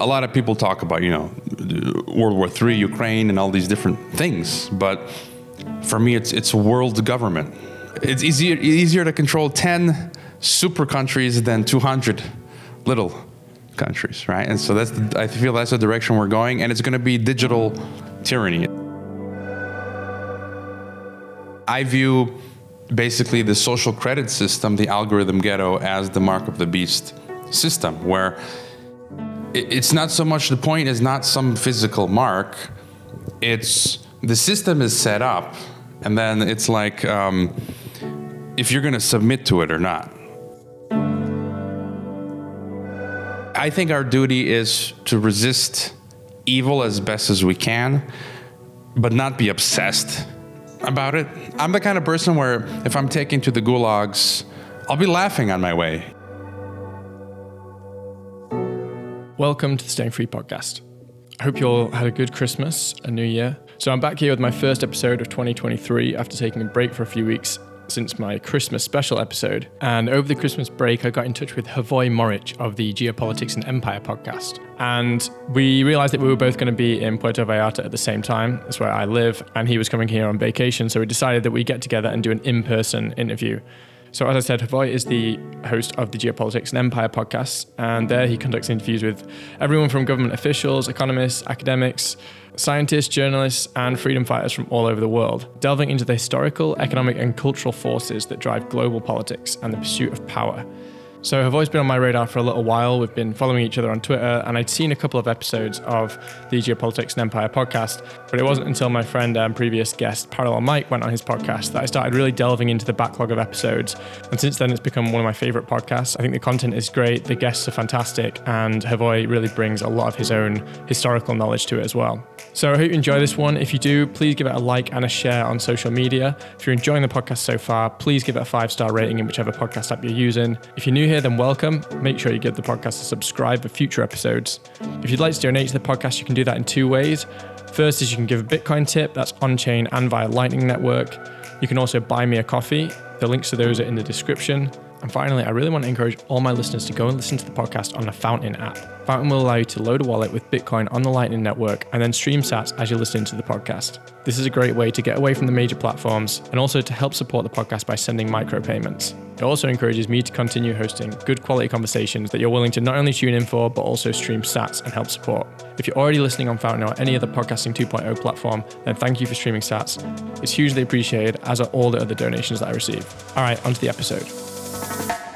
a lot of people talk about, you know, World War III, Ukraine, and all these different things. But for me, it's it's world government. It's easier easier to control ten super countries than 200 little countries, right? And so that's I feel that's the direction we're going, and it's going to be digital tyranny. I view basically the social credit system, the algorithm ghetto, as the mark of the beast system, where it's not so much the point is not some physical mark, it's the system is set up, and then it's like um, if you're going to submit to it or not. I think our duty is to resist evil as best as we can, but not be obsessed about it. I'm the kind of person where if I'm taken to the gulags, I'll be laughing on my way. Welcome to the Staying Free podcast. I hope you all had a good Christmas and New Year. So, I'm back here with my first episode of 2023 after taking a break for a few weeks since my Christmas special episode. And over the Christmas break, I got in touch with Hrvoje Moric of the Geopolitics and Empire podcast. And we realized that we were both going to be in Puerto Vallarta at the same time. That's where I live. And he was coming here on vacation. So we decided that we'd get together and do an in person interview. So, as I said, Hrvoje is the host of the Geopolitics and Empire podcast, and there he conducts interviews with everyone from government officials, economists, academics, scientists, journalists, and freedom fighters from all over the world, delving into the historical, economic, and cultural forces that drive global politics and the pursuit of power. So Hrvoje's been on my radar for a little while. We've been following each other on Twitter, and I'd seen a couple of episodes of the Geopolitics and Empire podcast, but it wasn't until my friend and previous guest, Parallel Mike, went on his podcast that I started really delving into the backlog of episodes. And since then, it's become one of my favorite podcasts. I think the content is great, the guests are fantastic, and Hrvoje really brings a lot of his own historical knowledge to it as well. So I hope you enjoy this one. If you do, please give it a like and a share on social media. If you're enjoying the podcast so far, please give it a five star rating in whichever podcast app you're using. If you're new here, then welcome. Make sure you give the podcast a subscribe for future episodes. If you'd like to donate to the podcast, you can do that in two ways. First is you can give a Bitcoin tip, that's on chain and via Lightning Network. You can also buy me a coffee. The links to those are in the description. And finally, I really want to encourage all my listeners to go and listen to the podcast on the Fountain app. Fountain will allow you to load a wallet with Bitcoin on the Lightning Network and then stream sats as you're listening to the podcast. This is a great way to get away from the major platforms and also to help support the podcast by sending micropayments. It also encourages me to continue hosting good quality conversations that you're willing to not only tune in for, but also stream sats and help support. If you're already listening on Fountain or any other Podcasting 2.0 platform, then thank you for streaming sats. It's hugely appreciated, as are all the other donations that I receive. All right, on to the episode. Thank you.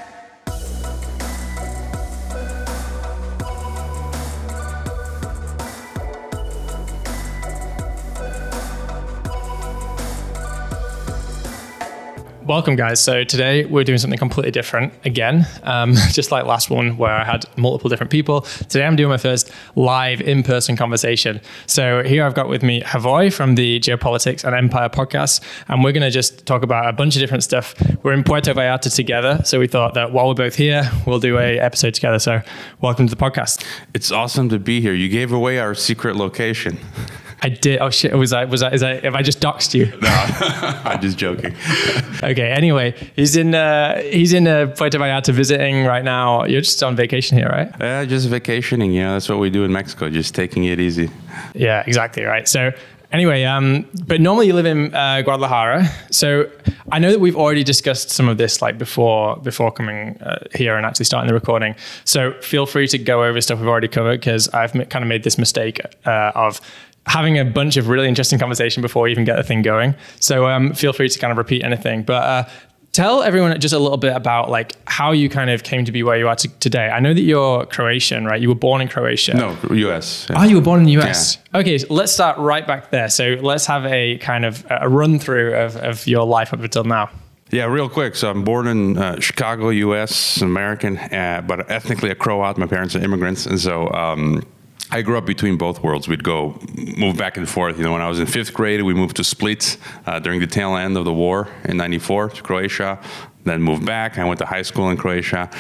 Welcome, guys. So today we're doing something completely different again, um, just like last one where I had multiple different people. Today I'm doing my first live in-person conversation. So here I've got with me Hrvoje from the Geopolitics and Empire podcast, and we're going to just talk about a bunch of different stuff. We're in Puerto Vallarta together, so we thought that while we're both here, we'll do a episode together. So welcome to the podcast. It's awesome to be here. You gave away our secret location. I did. Oh shit! Was I? Was I? Is I? Have I just doxed you? No, I'm just joking. okay. Anyway, he's in. Uh, he's in uh, Puerto Vallarta visiting right now. You're just on vacation here, right? Yeah, just vacationing. Know, that's what we do in Mexico. Just taking it easy. Yeah, exactly. Right. So anyway, um, but normally you live in uh, Guadalajara. So I know that we've already discussed some of this like before before coming uh, here and actually starting the recording. So feel free to go over stuff we've already covered because I've kind of made this mistake uh, of having a bunch of really interesting conversation before we even get the thing going. So um, feel free to kind of repeat anything. But uh, tell everyone just a little bit about like how you kind of came to be where you are today. I know that you're Croatian, right? You were born in Croatia. No, US. Yeah. Oh, you were born in the US. Yeah. Okay, so let's start right back there. So let's have a kind of a run through of, of your life up until now. Yeah, real quick. So I'm born in uh, Chicago, U.S., American, uh, but ethnically a Croat. My parents are immigrants, and so um, I grew up between both worlds. We'd go move back and forth. You know, when I was in fifth grade, we moved to Split uh, during the tail end of the war in '94 to Croatia. Then moved back. I went to high school in Croatia,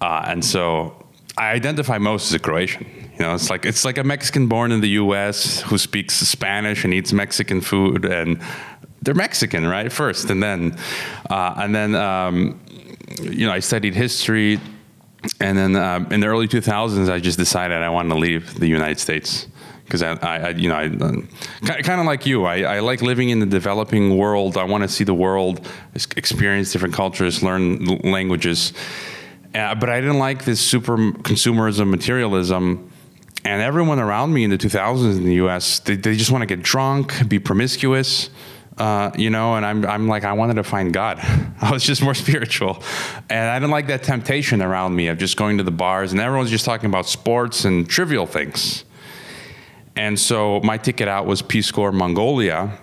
uh, and so I identify most as a Croatian. You know, it's like it's like a Mexican born in the U.S. who speaks Spanish and eats Mexican food, and they're Mexican, right? First, and then, uh, and then, um, you know, I studied history and then uh, in the early 2000s, I just decided I wanted to leave the United States because I, I, you know, I, uh, kind of like you. I, I like living in the developing world. I want to see the world, experience different cultures, learn languages. Uh, but I didn't like this super consumerism, materialism. And everyone around me in the 2000s in the US, they, they just want to get drunk, be promiscuous. Uh, you know, and I'm, I'm like, I wanted to find God. I was just more spiritual. And I didn't like that temptation around me of just going to the bars and everyone's just talking about sports and trivial things. And so my ticket out was Peace Corps Mongolia.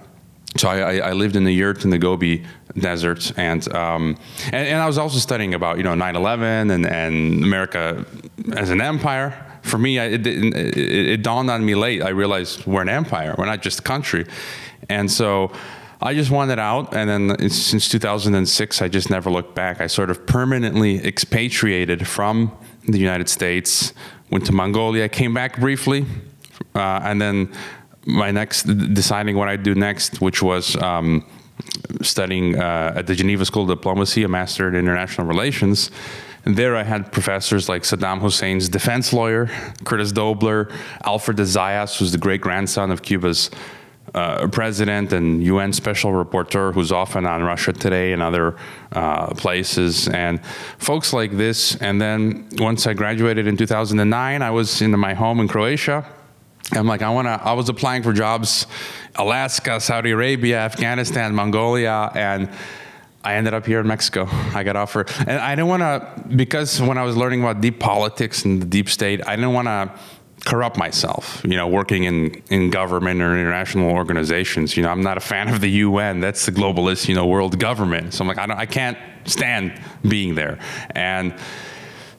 So I, I, lived in the yurt in the Gobi Desert, and, um, and, and I was also studying about you know 9/11 and, and America as an empire. For me, I, it, it, it dawned on me late. I realized we're an empire. We're not just a country, and so I just wanted out, and then since 2006, I just never looked back. I sort of permanently expatriated from the United States, went to Mongolia, came back briefly, uh, and then my next deciding what I'd do next, which was um, studying uh, at the Geneva School of Diplomacy, a master in international relations. And there I had professors like Saddam Hussein's defense lawyer, Curtis Doebbler, Alfred de Zayas, who's the great grandson of Cuba's uh, president and UN special rapporteur who's often on Russia Today and other uh, places, and folks like this. And then once I graduated in 2009, I was in my home in Croatia. I'm like, I want to, I was applying for jobs, Alaska, Saudi Arabia, Afghanistan, Mongolia, and I ended up here in Mexico. I got offered, and I didn't want to, because when I was learning about deep politics and the deep state, I didn't want to corrupt myself, you know, working in, in government or international organizations. You know, I'm not a fan of the UN. That's the globalist, you know, world government. So I'm like, I, don't, I can't stand being there. And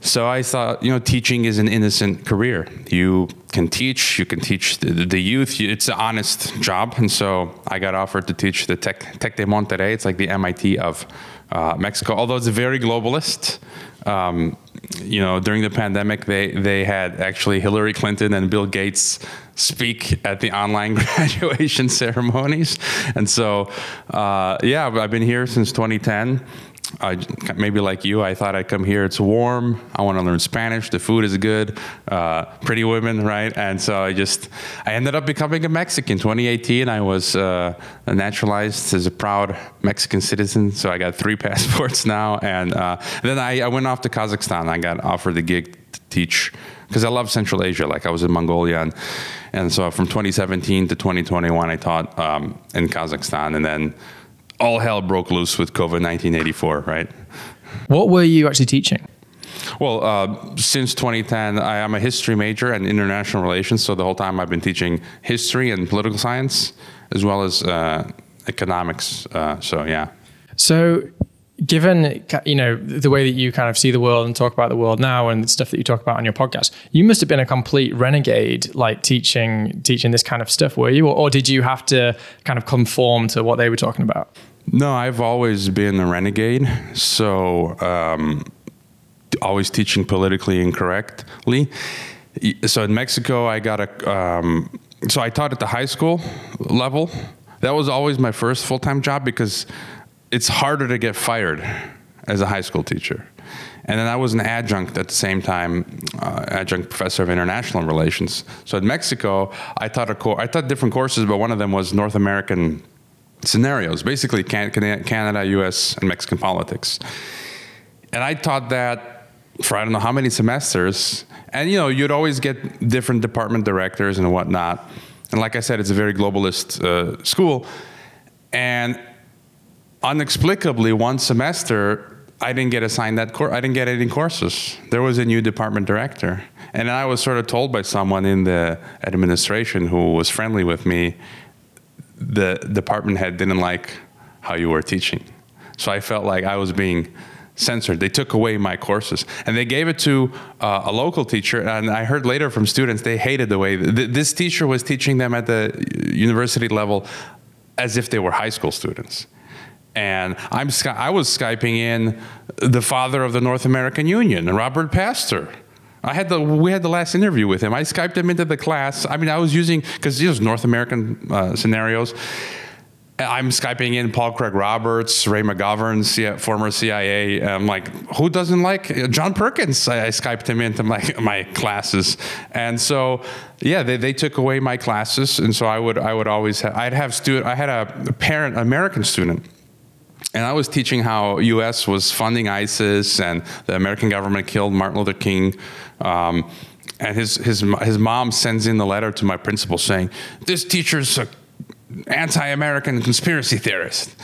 so I thought, you know, teaching is an innocent career. You can teach, you can teach the, the youth. It's an honest job. And so I got offered to teach the Tec, Tec de Monterrey. It's like the MIT of uh, Mexico, although it's very globalist. Um, you know, during the pandemic, they, they had actually Hillary Clinton and Bill Gates speak at the online graduation ceremonies. And so, uh, yeah, I've been here since 2010. I, maybe like you, I thought I'd come here. It's warm. I want to learn Spanish. The food is good. Uh, pretty women, right? And so I just, I ended up becoming a Mexican. 2018, I was uh, naturalized as a proud Mexican citizen. So I got three passports now. And uh, then I, I, went off to Kazakhstan. I got offered the gig to teach because I love Central Asia. Like I was in Mongolia, and, and so from 2017 to 2021, I taught um, in Kazakhstan, and then all hell broke loose with COVID 1984, right? What were you actually teaching? Well, uh, since 2010, I am a history major and international relations. So the whole time I've been teaching history and political science as well as uh, economics. Uh, so, yeah. So given you know the way that you kind of see the world and talk about the world now and the stuff that you talk about on your podcast you must have been a complete renegade like teaching teaching this kind of stuff were you? Or, or did you have to kind of conform to what they were talking about? No i've always been a renegade. So um, always teaching politically incorrectly. So in mexico i got a um, so i taught at the high school level. That was always my first full-time job because it's harder to get fired as a high school teacher. And then I was an adjunct at the same time, uh, adjunct professor of international relations. So at Mexico, I taught a co- I taught different courses, but one of them was North American scenarios, basically Canada, U.S., and Mexican politics. And I taught that for I don't know how many semesters. And you know, you'd always get different department directors and whatnot. And like I said, it's a very globalist uh, school. And inexplicably, one semester, I didn't get assigned that course. I didn't get any courses. There was a new department director. And I was sort of told by someone in the administration who was friendly with me, the department head didn't like how you were teaching. So I felt like I was being censored. They took away my courses and they gave it to uh, a local teacher. And I heard later from students they hated the way th- this teacher was teaching them at the university level as if they were high school students and I'm I was skyping in the father of the North American Union, Robert Pastor. I had the we had the last interview with him. I skyped him into the class. I mean, I was using because these North American uh, scenarios. I'm skyping in Paul Craig Roberts, Ray McGovern, former CIA. I'm like, who doesn't like uh, John Perkins? I, I, skyped him into my my classes, and so yeah, they, they took away my classes, and so I would I would always have, I'd have student I had a parent American student. And I was teaching how U.S. was funding ISIS, and the American government killed Martin Luther King. Um, and his his his mom sends in the letter to my principal saying, "This teacher's an anti-American conspiracy theorist.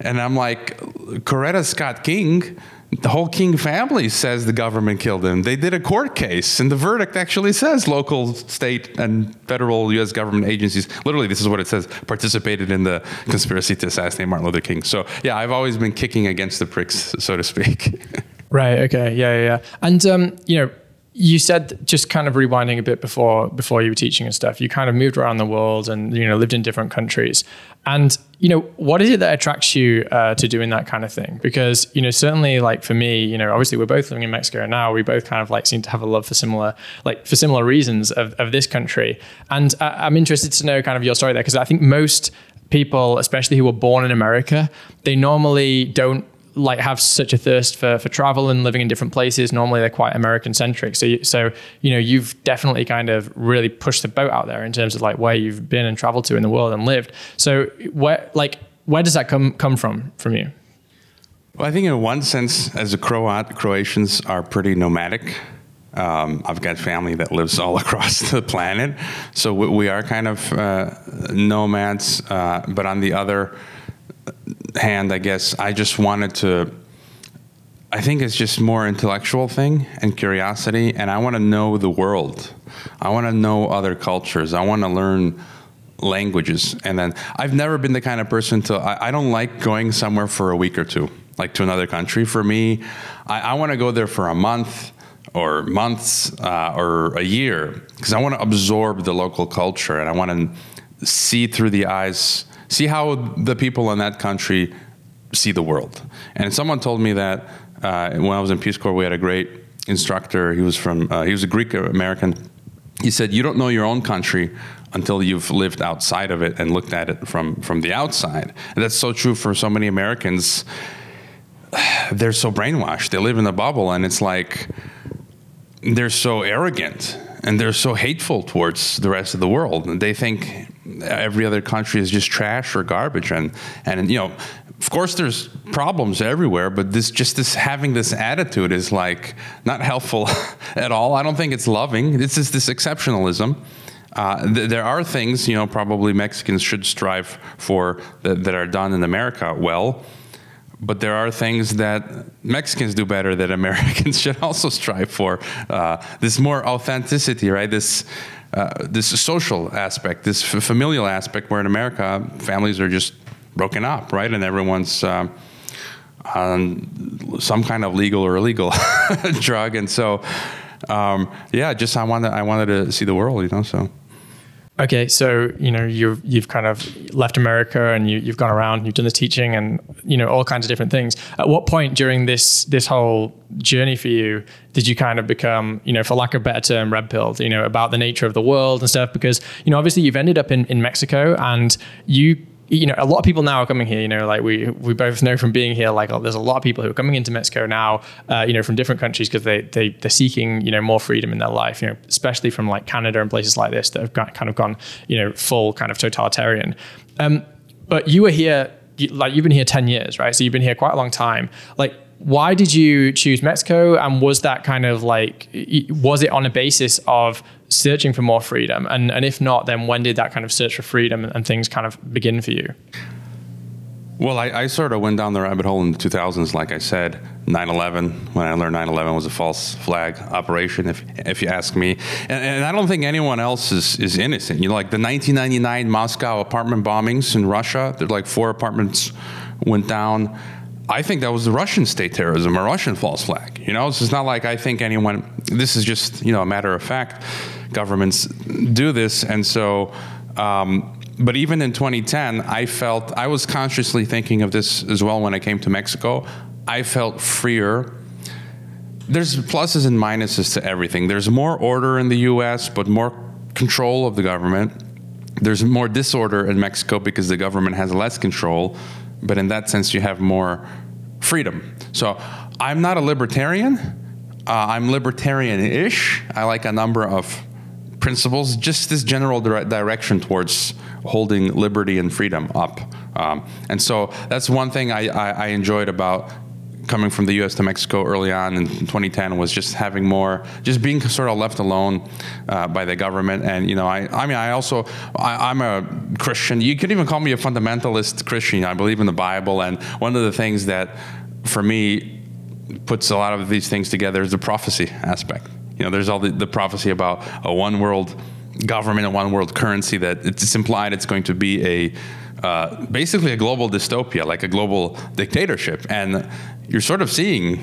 And I'm like, Coretta Scott King, the whole King family says the government killed him. They did a court case, and the verdict actually says local, state, and federal U.S. government agencies. Literally, this is what it says: participated in the conspiracy to assassinate Martin Luther King. So, yeah, I've always been kicking against the pricks, so to speak. right. Okay. Yeah. Yeah. yeah. And um, you know, you said just kind of rewinding a bit before before you were teaching and stuff you kind of moved around the world and you know lived in different countries. And you know what is it that attracts you uh, to doing that kind of thing? Because you know certainly like for me you know obviously we're both living in mexico now. We both kind of like seem to have a love for similar like for similar reasons of, of this country. And I, i'm interested to know kind of your story there because i think most people especially who were born in america they normally don't like have such a thirst for for travel and living in different places. Normally, they're quite American centric. So, you, so you know, you've definitely kind of really pushed the boat out there in terms of like where you've been and traveled to in the world and lived. So, where like where does that come come from from you? Well, I think in one sense, as a Croat, Croatians are pretty nomadic. Um, I've got family that lives all across the planet, so we, we are kind of uh, nomads. Uh, but on the other hand, I guess I just wanted to. I think it's just more intellectual thing and curiosity, and I want to know the world. I want to know other cultures. I want to learn languages, and then I've never been the kind of person to. I, I don't like going somewhere for a week or two, like to another country. For me, I, I want to go there for a month or months uh, or a year because I want to absorb the local culture and I want to see through the eyes see how the people in that country see the world. And someone told me that uh, when I was in Peace Corps, we had a great instructor. He was from uh, he was a Greek American. He said, "You don't know your own country until you've lived outside of it and looked at it from from the outside." And that's so true for so many Americans. They're so brainwashed. They live in a bubble, and it's like they're so arrogant and they're so hateful towards the rest of the world. They think every other country is just trash or garbage, and and you know, of course, there's problems everywhere, but this just this having this attitude is like not helpful at all. I don't think it's loving. This is this exceptionalism. Uh, th- there are things, you know, probably Mexicans should strive for that, that are done in America well but there are things that Mexicans do better that Americans should also strive for. Uh, this more authenticity, right? This uh, this social aspect, this f- familial aspect, where in America families are just broken up, right, and everyone's uh, on some kind of legal or illegal drug, and so um, yeah, just I wanted I wanted to see the world, you know, so. Okay, so you know you've you've kind of left America and you, you've gone around, you've done the teaching and you know all kinds of different things. At what point during this this whole journey for you did you kind of become you know for lack of a better term red pilled you know about the nature of the world and stuff because you know obviously you've ended up in, in Mexico and you you know, a lot of people now are coming here. You know, like we we both know from being here, like oh, there's a lot of people who are coming into Mexico now. Uh, you know, from different countries because they they they're seeking you know more freedom in their life. You know, especially from like Canada and places like this that have got, kind of gone you know full kind of totalitarian. Um, but you were here, like you've been here ten years, right? So you've been here quite a long time. Like why did you choose Mexico? And was that kind of like, was it on a basis of searching for more freedom? And, and if not, then when did that kind of search for freedom and things kind of begin for you? Well, I, I, sort of went down the rabbit hole in the 2000s, like I said, 9/11. When I learned 9/11 was a false flag operation, if if you ask me, and, and, I don't think anyone else is is innocent. You know, like the 1999 Moscow apartment bombings in Russia. There like four apartments went down. I think that was the Russian state terrorism, a Russian false flag. You know, it's not like I think anyone. This is just you know a matter of fact. Governments do this, and so. Um, but even in 2010, I felt I was consciously thinking of this as well when I came to Mexico. I felt freer. There's pluses and minuses to everything. There's more order in the U.S., but more control of the government. there's more disorder in Mexico because the government has less control, but in that sense, you have more freedom. So I'm not a libertarian. Uh, I'm libertarian-ish. I like a number of principles, just this general dire- direction towards holding liberty and freedom up. Um, and so that's one thing I, I, I enjoyed about coming from the U.S. to Mexico early on in 2010 was just having more, just being sort of left alone uh, by the government. And you know, I, I mean, I also, I, am a Christian. You could even call me a fundamentalist Christian. I believe in the Bible, and one of the things that, for me, puts a lot of these things together is the prophecy aspect. You know, there's all the, the prophecy about a one world government and one world currency that it's implied it's going to be a uh, basically a global dystopia, like a global dictatorship. And you're sort of seeing,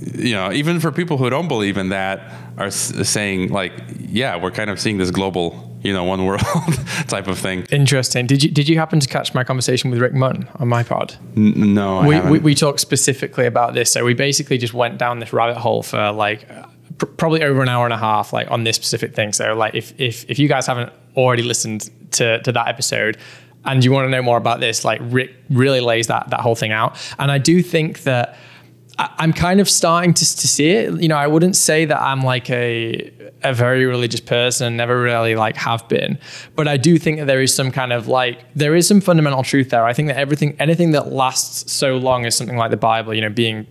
you know, even for people who don't believe in that, are saying like, yeah, we're kind of seeing this global, you know, one world type of thing. Interesting. Did you did you happen to catch my conversation with Rick Munn on my pod? N- no, we, we, we talked specifically about this. So we basically just went down this rabbit hole for like pr- probably over an hour and a half, like on this specific thing. So like if if if you guys haven't already listened to to that episode and you want to know more about this, like Rick really lays that that whole thing out. And I do think that I'm kind of starting to, to see it. You know, I wouldn't say that I'm like a a very religious person never really like have been, but I do think that there is some kind of like there is some fundamental truth there. I think that everything anything that lasts so long as something like the Bible, you know, being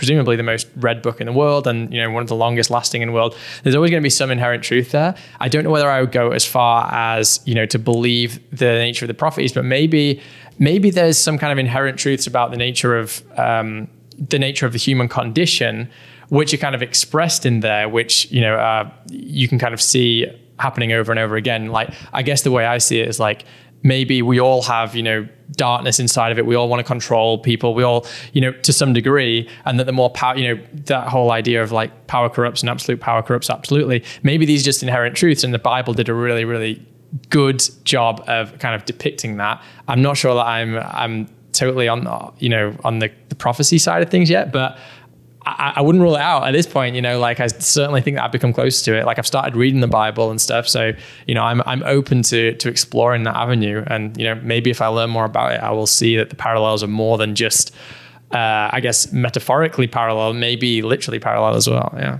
presumably the most read book in the world and you know one of the longest lasting in the world, there's always going to be some inherent truth there. I don't know whether I would go as far as you know to believe the nature of the prophecies, but maybe maybe there's some kind of inherent truths about the nature of um, the nature of the human condition, which are kind of expressed in there, which you know uh, you can kind of see happening over and over again. Like I guess the way I see it is like maybe we all have you know darkness inside of it. We all want to control people. We all you know to some degree and that the more power you know that whole idea of like power corrupts and absolute power corrupts absolutely. Maybe these are just inherent truths and the bible did a really really good job of kind of depicting that. I'm not sure that i'm i'm totally on you know on the, the prophecy side of things yet, but I, I, wouldn't rule it out at this point. You know, like I certainly think that I've become close to it. Like I've started reading the Bible and stuff, so you know I'm I'm open to to exploring that avenue. And you know maybe if I learn more about it, I will see that the parallels are more than just uh, I guess metaphorically parallel, maybe literally parallel as well. Yeah.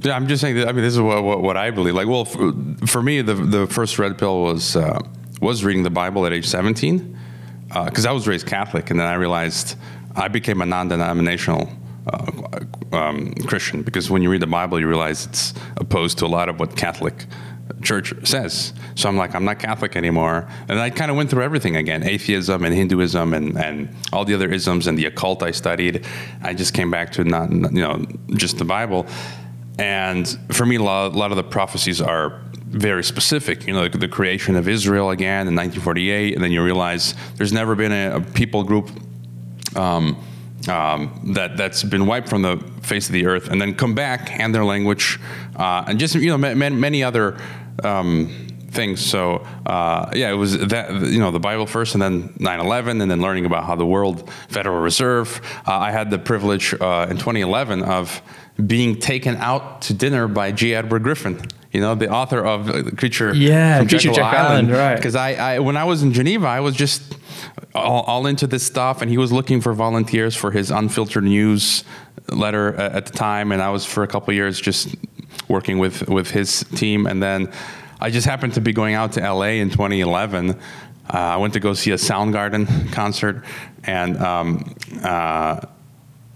Yeah, I'm just saying that. I mean, this is what, what, what I believe. Like, well, for, for, me, the the first red pill was uh, was reading the Bible at age 17 because uh, I was raised Catholic, and then I realized I became a non-denominational uh, um, Christian because when you read the Bible, you realize it's opposed to a lot of what Catholic Church says. So I'm like, I'm not Catholic anymore, and I kind of went through everything again: atheism and Hinduism and and all the other isms and the occult I studied. I just came back to not you know just the Bible, and for me, a lot, a lot of the prophecies are very specific. You know, the, the, creation of Israel again in 1948, and then you realize there's never been a, a people group um, um, that that's been wiped from the face of the earth, and then come back and their language, uh, and just you know many, many other. Um, things so uh, yeah it was that you know the bible first and then 9-11 and then learning about how the world federal reserve uh, i had the privilege uh, in 2011 of being taken out to dinner by g edward griffin you know, the author of uh, Creature yeah, from Creature Jekyll, Island, Island, right? Because I, I, when I was in Geneva, I was just all, all, into this stuff, and he was looking for volunteers for his unfiltered news letter at, at the time, and I was for a couple years just working with with his team, and then I just happened to be going out to LA in 2011. Uh, I went to go see a Soundgarden concert, and um, uh,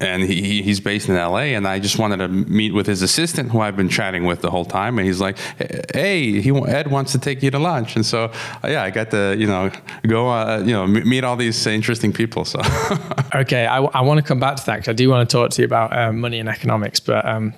and he, he's based in LA. And I just wanted to meet with his assistant, who I've been chatting with the whole time. And he's like, "Hey, he, Ed wants to take you to lunch." And so, yeah, I got to you know go uh, you know meet all these interesting people. So, okay, I, I want to come back to that because I do want to talk to you about uh, money and economics, but. Um,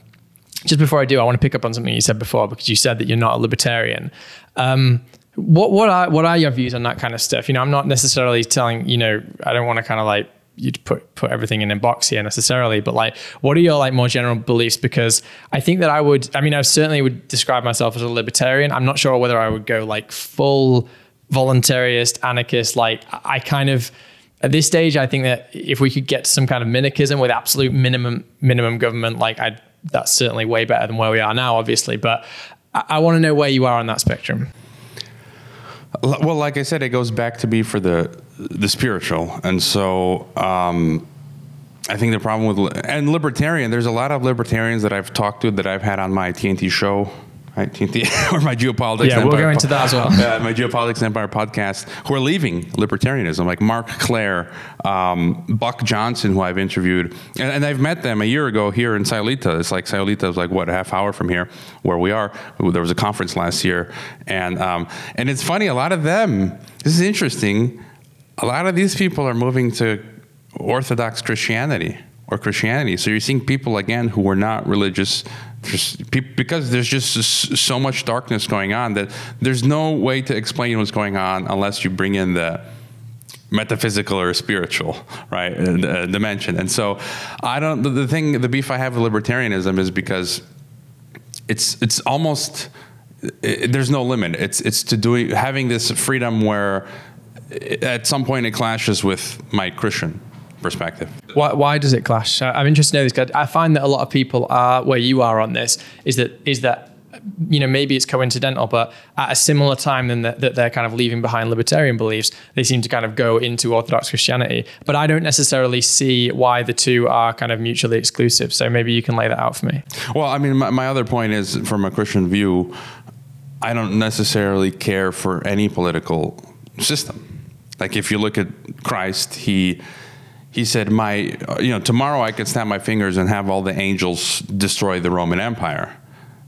just before I do, I want to pick up on something you said before because you said that you're not a libertarian. Um, what what are what are your views on that kind of stuff? You know, I'm not necessarily telling you know I don't want to kind of like you'd put put everything in a box here necessarily but like what are your like more general beliefs? Because i think that i would i mean i certainly would describe myself as a libertarian. I'm not sure whether i would go like full voluntarist anarchist like i kind of at this stage i think that if we could get to some kind of minarchism with absolute minimum minimum government like i that's certainly way better than where we are now obviously but i, I want to know where you are on that spectrum Well, like I said, it goes back to be for the the spiritual, and so um, I think the problem with and libertarian. There's a lot of libertarians that I've talked to that I've had on my TNT show, right? TNT or my geopolitics. Yeah, we'll Empire go into that as well. uh, my geopolitics empire podcast who are leaving libertarianism, like Marc Clair, um, Buck Johnson, who I've interviewed, and, and I've met them a year ago here in Sayulita. It's like Sayulita is like what a half hour from here, where we are. There was a conference last year, and um, and it's funny. A lot of them. This is interesting. A lot of these people are moving to Orthodox Christianity or Christianity. So you're seeing people again who were not religious, just because there's just so much darkness going on that there's no way to explain what's going on unless you bring in the metaphysical or spiritual right uh, uh, dimension. And so I don't. The, the thing, the beef I have with libertarianism is because it's it's almost i there's no limit. It's it's to doing having this freedom where at some point it clashes with my Christian perspective. Why, why does it clash? I'm interested to know this. 'cause I find that a lot of people are where you are on this. Is that is that you know maybe it's coincidental, but at a similar time than that, that they're kind of leaving behind libertarian beliefs, they seem to kind of go into Orthodox Christianity. But I don't necessarily see why the two are kind of mutually exclusive. So maybe you can lay that out for me. Well, I mean, my, my other point is from a Christian view, I don't necessarily care for any political system. Like if you look at Christ, he he said, "My, you know, tomorrow I could snap my fingers and have all the angels destroy the Roman Empire."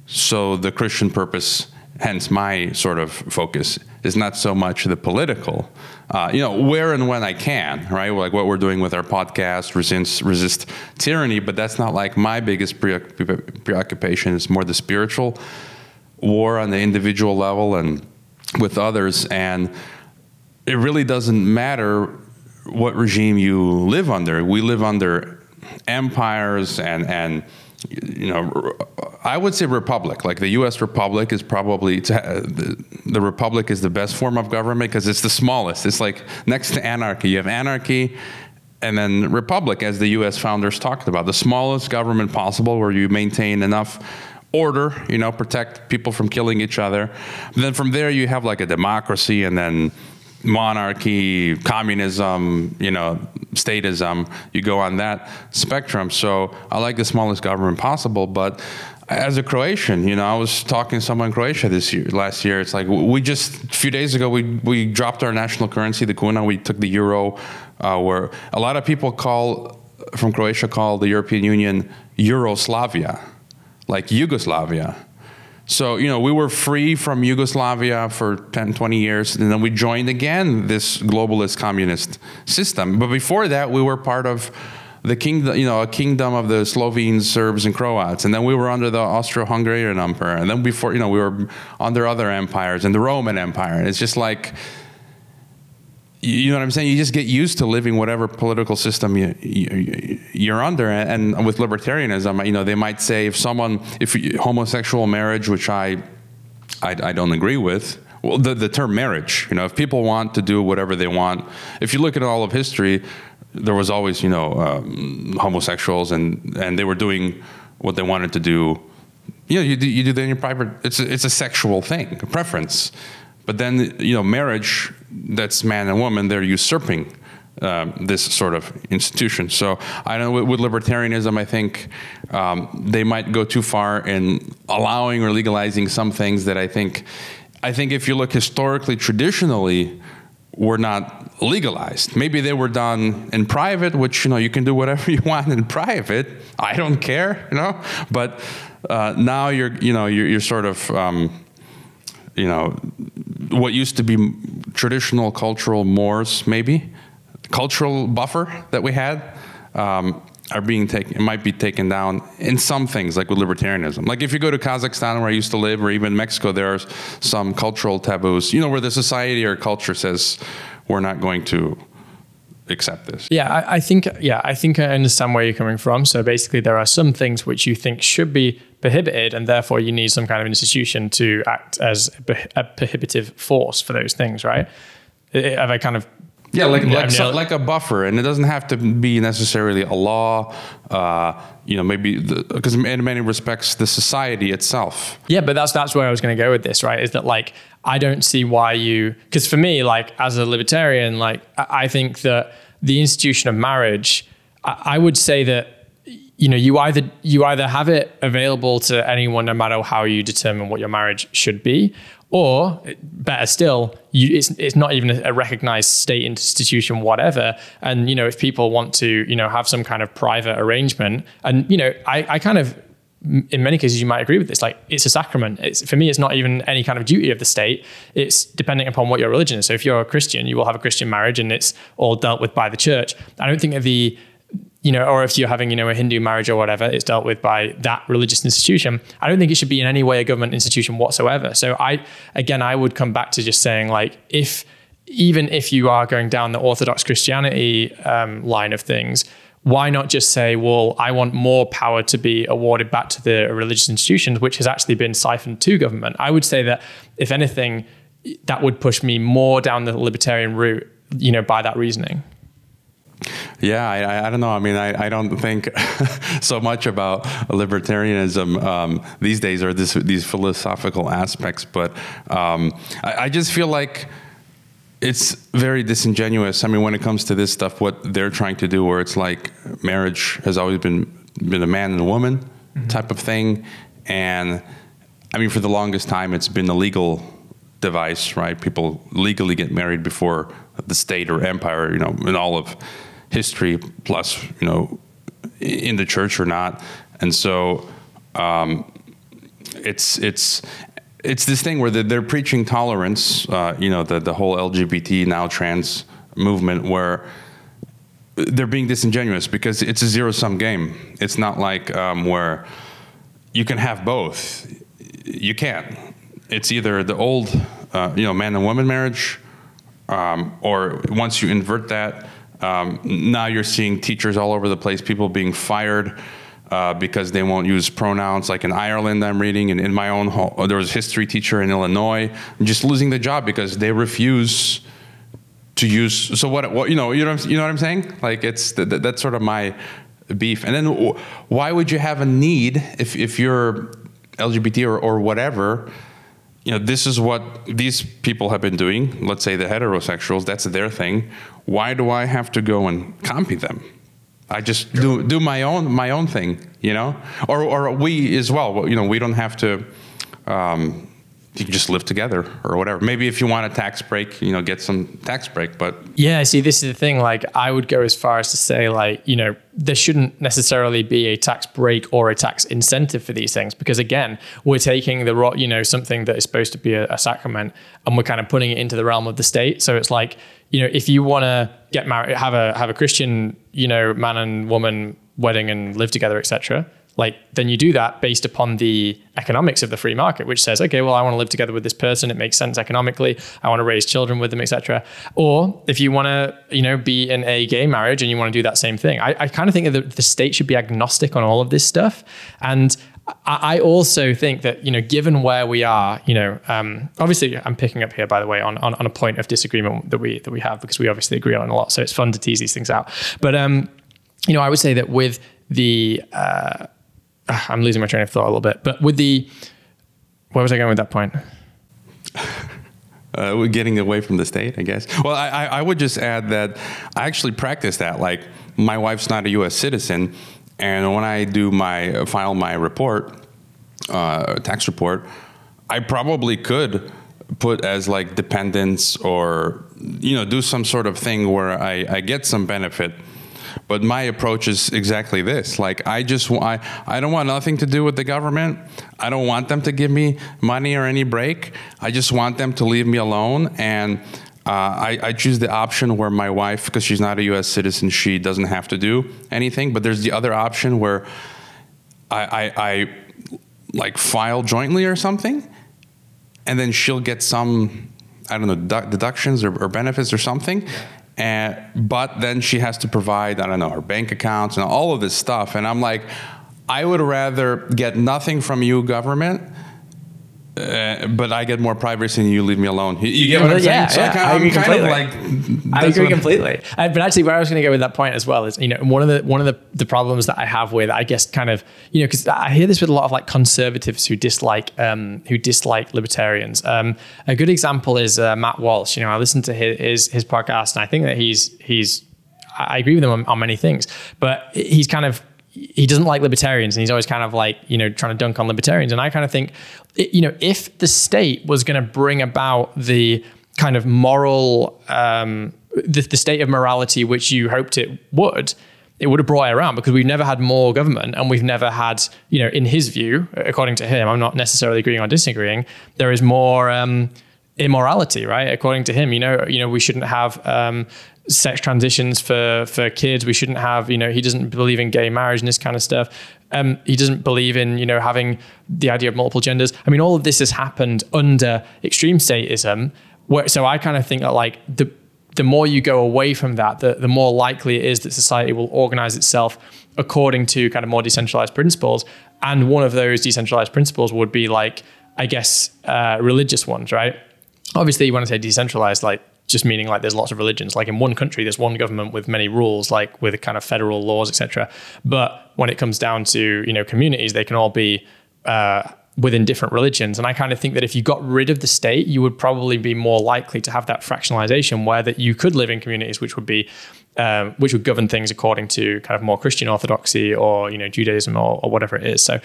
So the Christian purpose, hence my sort of focus, is not so much the political. Uh, you know, where and when I can, right? Like what we're doing with our podcast, resist, resist tyranny. But that's not like my biggest preoccupation. It's more the spiritual war on the individual level and with others. And it really doesn't matter what regime you live under. We live under empires and and you know I would say republic. Like the U.S. republic is probably uh, the, the republic is the best form of government because it's the smallest. It's like next to anarchy. You have anarchy. And then republic, as the U.S. founders talked about, the smallest government possible, where you maintain enough order, you know, protect people from killing each other. And then from there, you have like a democracy, and then monarchy, communism, you know, statism. You go on that spectrum. So I like the smallest government possible, but as a Croatian, you know, I was talking to someone in Croatia this year, last year. It's like we just a few days ago we we dropped our national currency, the kuna. We took the euro, uh, where a lot of people call from Croatia call the European Union Euroslavia, like Yugoslavia. So, you know, we were free from Yugoslavia for 10, 20 years, and then we joined again this globalist communist system. But before that, we were part of the kingdom, you know, a kingdom of the Slovenes, Serbs, and Croats. And then we were under the Austro-Hungarian Empire. And then before, you know, we were under other empires and the Roman Empire. And it's just like, you know what I'm saying? You just get used to living whatever political system you, you, you're under. And with libertarianism, you know, they might say if someone, if homosexual marriage, which I, I, I don't agree with, well, the, the term marriage, you know, if people want to do whatever they want, if you look at all of history, there was always, you know, um, homosexuals and, and they were doing what they wanted to do. You know, you do, you do that in your private, it's a, it's a sexual thing, a preference. But then, you know, marriage, that's man and woman, they're usurping um, this sort of institution. So I know with, with libertarianism, I think um, they might go too far in allowing or legalizing some things that I think, I think if you look historically, traditionally, were not legalized. Maybe they were done in private, which you know you can do whatever you want in private. I don't care, you know. But uh, now you're, you know, you're, you're sort of. Um, you know, what used to be traditional cultural mores, maybe cultural buffer that we had, um, are being taken. It might be taken down in some things, like with libertarianism. Like if you go to Kazakhstan, where I used to live, or even Mexico, there are some cultural taboos. You know, where the society or culture says we're not going to accept this. Yeah, I, I think yeah, I think I understand where you're coming from. So basically, there are some things which you think should be prohibited, and therefore you need some kind of institution to act as a, prohibitive force for those things, right? Have I kind of Yeah, like Yeah, like, so- like a buffer, and it doesn't have to be necessarily a law. Uh, you know, maybe because in many respects, the society itself. Yeah, but that's that's where I was going to go with this, right? Is that like I don't see why you because for me, like as a libertarian, like I I think that the institution of marriage, I, I would say that you know you either you either have it available to anyone no matter how you determine what your marriage should be or better still you, it's, it's not even a recognized state institution whatever. And you know if people want to you know have some kind of private arrangement and you know i, I kind of in many cases you might agree with this like it's a sacrament. It's for me it's not even any kind of duty of the state. It's depending upon what your religion is. So if you're a christian you will have a christian marriage and it's all dealt with by the church. I don't think the you know, or if you're having, you know, a Hindu marriage or whatever, it's dealt with by that religious institution. I don't think it should be in any way a government institution whatsoever. So I, again, I would come back to just saying like, if even if you are going down the Orthodox Christianity um, line of things, why not just say, well, I want more power to be awarded back to the religious institutions, which has actually been siphoned to government? I would say that if anything, that would push me more down the libertarian route, you know, by that reasoning. Yeah, I, I- don't know. I mean, I, I don't think so much about libertarianism um, these days or this, these philosophical aspects, but um, I, I just feel like it's very disingenuous. I mean, when it comes to this stuff, what they're trying to do, where it's like marriage has always been been a man and a woman type of thing, and I mean, for the longest time, it's been a legal device, right? People legally get married before the state or empire, you know, in all of history, plus, you know, in the church or not, and so um, it's it's it's this thing where they're, they're preaching tolerance. Uh, you know, the the whole LGBT now trans movement, where they're being disingenuous because it's a zero sum game. It's not like um, where you can have both. You can't. It's either the old, uh, you know, man and woman marriage, um, or once you invert that, um, now you're seeing teachers all over the place, people being fired uh, because they won't use pronouns. Like in Ireland, I'm reading, and in my own home, there was a history teacher in Illinois just losing the job because they refuse to use. So what? What you know? You know? what I'm- You know what I'm saying? Like it's th- th- that's sort of my beef. And then w- why would you have a need if if you're LGBT or or whatever? You know, this is what these people have been doing. Let's say the heterosexuals, that's their thing. Why do I have to go and copy them? I just do do my own my own thing, you know, or or we as well. You know, we don't have to. Um, you can just live together or whatever. Maybe if you want a tax break, you know, get some tax break. But Yeah, see, this is the thing. Like, I would go as far as to say, like, you know, there shouldn't necessarily be a tax break or a tax incentive for these things because, again, we're taking the, ro- you know, something that is supposed to be a, a sacrament and we're kind of putting it into the realm of the state. So it's like, you know, if you want to get married, have a have a Christian, you know, man and woman wedding and live together, etc. Like, then you do that based upon the economics of the free market, which says, okay, well, I want to live together with this person. It makes sense economically. I want to raise children with them, etc. Or if you want to, you know, be in a gay marriage and you want to do that same thing, I, I kind of think that the, state should be agnostic on all of this stuff. And I, I also think that, you know, given where we are, you know, um, obviously I'm picking up here, by the way, on, on, on a point of disagreement that we that we have because we obviously agree on a lot. So it's fun to tease these things out. But um, you know, I would say that with the uh, I'm losing my train of thought a little bit, but with the where was I going with that point? uh, we're getting away from the state, I guess. Well, I, I I would just add that I actually practice that. Like, my wife's not a U.S. citizen, and when I do my file my report, uh, tax report, I probably could put as like dependents or you know do some sort of thing where I, I get some benefit. But my approach is exactly this. Like I just I, I don't want nothing to do with the government. I don't want them to give me money or any break. I just want them to leave me alone and uh, I, I choose the option where my wife, because she's not a U.S. citizen, she doesn't have to do anything. But there's the other option where I, I, I like file jointly or something, and then she'll get some, I don't know, dedu- deductions or, or benefits or something. And but then she has to provide, I don't know, her bank accounts and all of this stuff. And I'm like, I would rather get nothing from you, government, uh, but I get more privacy and you leave me alone. You, you get what Well, I'm saying? yeah, So yeah, I, I agree completely. of like. I agree completely. Uh, but actually, where I was going to go with that point as well is, you know, one of the one of the, the problems that I have with, I guess, kind of, you know, because I hear this with a lot of like conservatives who dislike um, who dislike libertarians. Um, a good example is uh, Matt Walsh. You know, I listened to his, his his podcast, and I think that he's he's I agree with him on, on many things, but he's kind of he doesn't like libertarians and he's always kind of like you know trying to dunk on libertarians and i kind of think you know if the state was going to bring about the kind of moral um, the, the state of morality which you hoped it would it would have brought it around because we've never had more government and we've never had you know in his view according to him i'm not necessarily agreeing or disagreeing there is more um, immorality, right? According to him, you know, you know, we shouldn't have um, sex transitions for for kids. We shouldn't have, you know, he doesn't believe in gay marriage and this kind of stuff. Um, he doesn't believe in, you know, having the idea of multiple genders. I mean, all of this has happened under extreme statism. Where, so I kind of think that like the the more you go away from that, the, the more likely it is that society will organize itself according to kind of more decentralized principles. And one of those decentralized principles would be like, I guess, uh, religious ones, right? Obviously, you want to say decentralized, like just meaning like there's lots of religions. Like in one country, there's one government with many rules, like with kind of federal laws, etc. But when it comes down to you know communities, they can all be uh, within different religions. And I kind of think that if you got rid of the state, you would probably be more likely to have that fractionalization, where that you could live in communities which would be um, which would govern things according to kind of more Christian orthodoxy or you know Judaism or, or whatever it is. So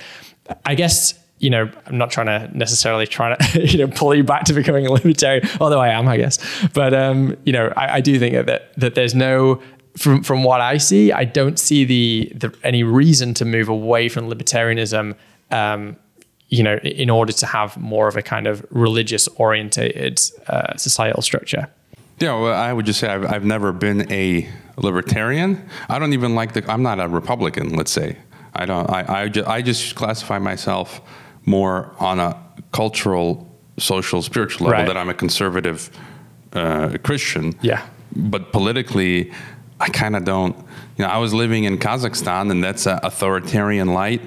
I guess you know I'm not trying to necessarily try to you know pull you back to becoming a libertarian, although I am, I guess. But um, you know I, I do think that that there's no from from what I see, I don't see the, the any reason to move away from libertarianism. Um, you know, in order to have more of a kind of religious orientated uh, societal structure. Yeah, well, I would just say I've, I've never been a libertarian. I don't even like the. I'm not a Republican. Let's say I don't. I I I just classify myself more on a cultural, social, spiritual level Right. that I'm a conservative uh, Christian. Yeah. But politically, I kind of don't. You know, I was living in Kazakhstan, and that's an authoritarian light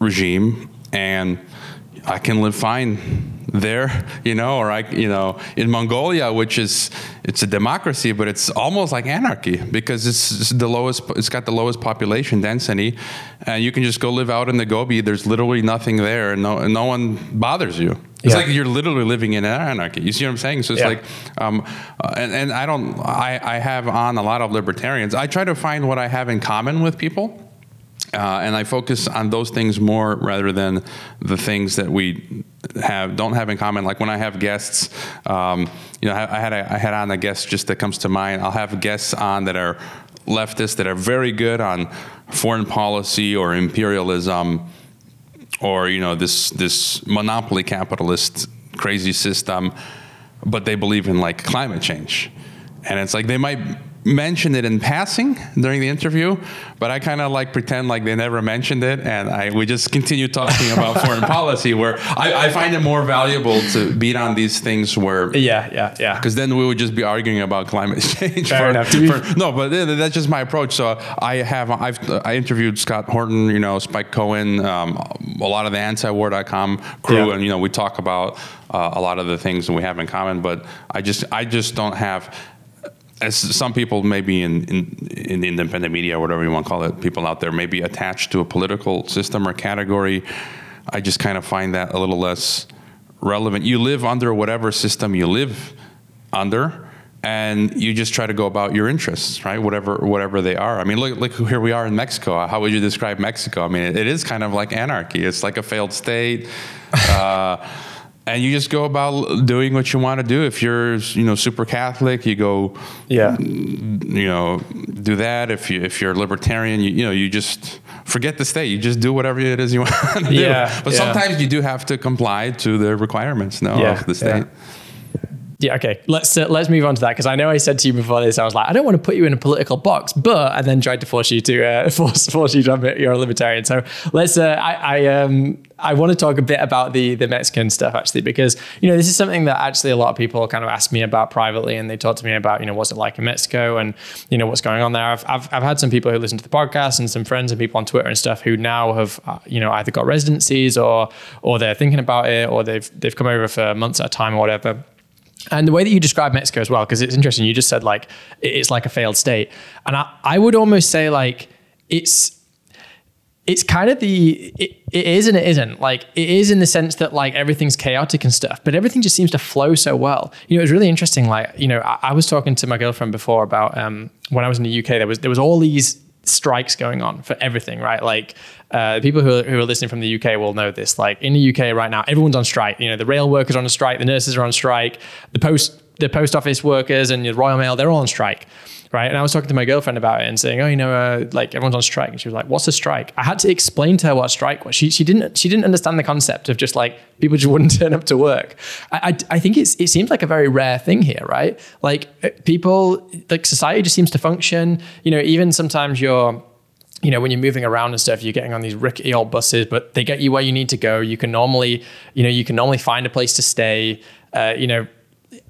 regime, and I can live fine there, you know, or I, you know, in Mongolia, which is it's a democracy, but it's almost like anarchy because it's, it's the lowest, it's got the lowest population density, and you can just go live out in the Gobi. There's literally nothing there, and no, and no one bothers you. It's Yeah. like you're literally living in anarchy. You see what I'm saying? So it's Yeah. like, um, uh, and, and I don't, I, I have on a lot of libertarians. I try to find what I have in common with people. Uh, and I focus on those things more rather than the things that we have don't have in common. Like when I have guests, um, you know, I, I had a, I had on a guest just that comes to mind. I'll have guests on that are leftists that are very good on foreign policy or imperialism, or you know this this monopoly capitalist crazy system, but they believe in like climate change, and it's like they might mention it in passing during the interview, but I kind of like pretend like they never mentioned it, and I we just continue talking about foreign policy, where I, I find it more valuable to beat on these things where Yeah, yeah, yeah. because then we would just be arguing about climate change. Fair for- enough. To be- for- no, but that's just my approach. So I have I've I interviewed Scott Horton, you know, Spike Cohen, um, a lot of the antiwar.com crew, Yeah. and you know we talk about uh, a lot of the things that we have in common. But I just I just don't have. As some people maybe in, in, in the independent media or whatever you want to call it, people out there may be attached to a political system or category. I just kind of find that a little less relevant. You live under whatever system you live under, and you just try to go about your interests, right? Whatever whatever they are. I mean, look look here we are in Mexico. How would you describe Mexico? I mean, it, it is kind of like anarchy. It's like a failed state. Uh, and you just go about doing what you want to do. If you're, you know, super Catholic, you go, Yeah. you know, do that. If you if you're libertarian, you, you know, you just forget the state. You just do whatever it is you want to do. Yeah, But yeah. sometimes you do have to comply to the requirements now Yeah, of the state. Yeah, okay. Let's uh, let's move on to that because I know I said to you before this, I was like, I don't want to put you in a political box, but I then tried to force you to uh, force force you to admit you're a libertarian. So let's. Uh, I I um I want to talk a bit about the the Mexican stuff actually because you know this is something that actually a lot of people kind of ask me about privately and they talk to me about you know what's it like in Mexico and you know what's going on there. I've I've, I've had some people who listen to the podcast and some friends and people on Twitter and stuff who now have uh, you know either got residencies or or they're thinking about it or they've they've come over for months at a time or whatever and the way that you describe Mexico as well, because it's interesting, you just said like it's like a failed state, and I, I would almost say like it's it's kind of the it, it is and it isn't. Like it is in the sense that like everything's chaotic and stuff but everything just seems to flow so well. You know it was really interesting like you know i, I was talking to my girlfriend before about um, when i was in the uk there was there was all these strikes going on for everything right? Like uh, people who are, who are listening from the uk will know this. Like in the uk right now everyone's on strike. You know the rail workers are on strike the nurses are on strike the post the post office workers and the royal mail they're all on strike right? And I was talking to my girlfriend about it and saying, oh, you know, uh, like everyone's on strike. And she was like, what's a strike? I had to explain to her what a strike was. She, she didn't she didn't understand the concept of just like people just wouldn't turn up to work. I, I, I think it's it seems like a very rare thing here, right? Like uh, people, like society just seems to function. You know, even sometimes you're you know, when you're moving around and stuff, you're getting on these rickety old buses, but they get you where you need to go. You can normally, you know, you can normally find a place to stay. Uh, you know,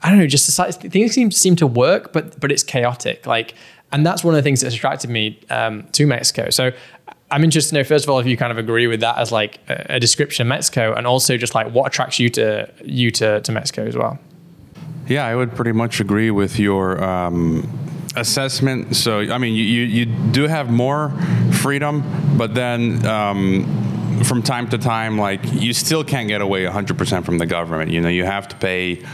I don't know, just society, things seem seem to work, but but it's chaotic. Like, and that's one of the things that's attracted me um, to Mexico. So I'm interested to know first of all if you kind of agree with that as like a, a description of Mexico, and also just like what attracts you to you to to Mexico as well. Yeah, I would pretty much agree with your um, assessment. So, I mean, you, you do have more freedom, but then um, from time to time, like, you still can't get away 100% from the government. You know, you have to pay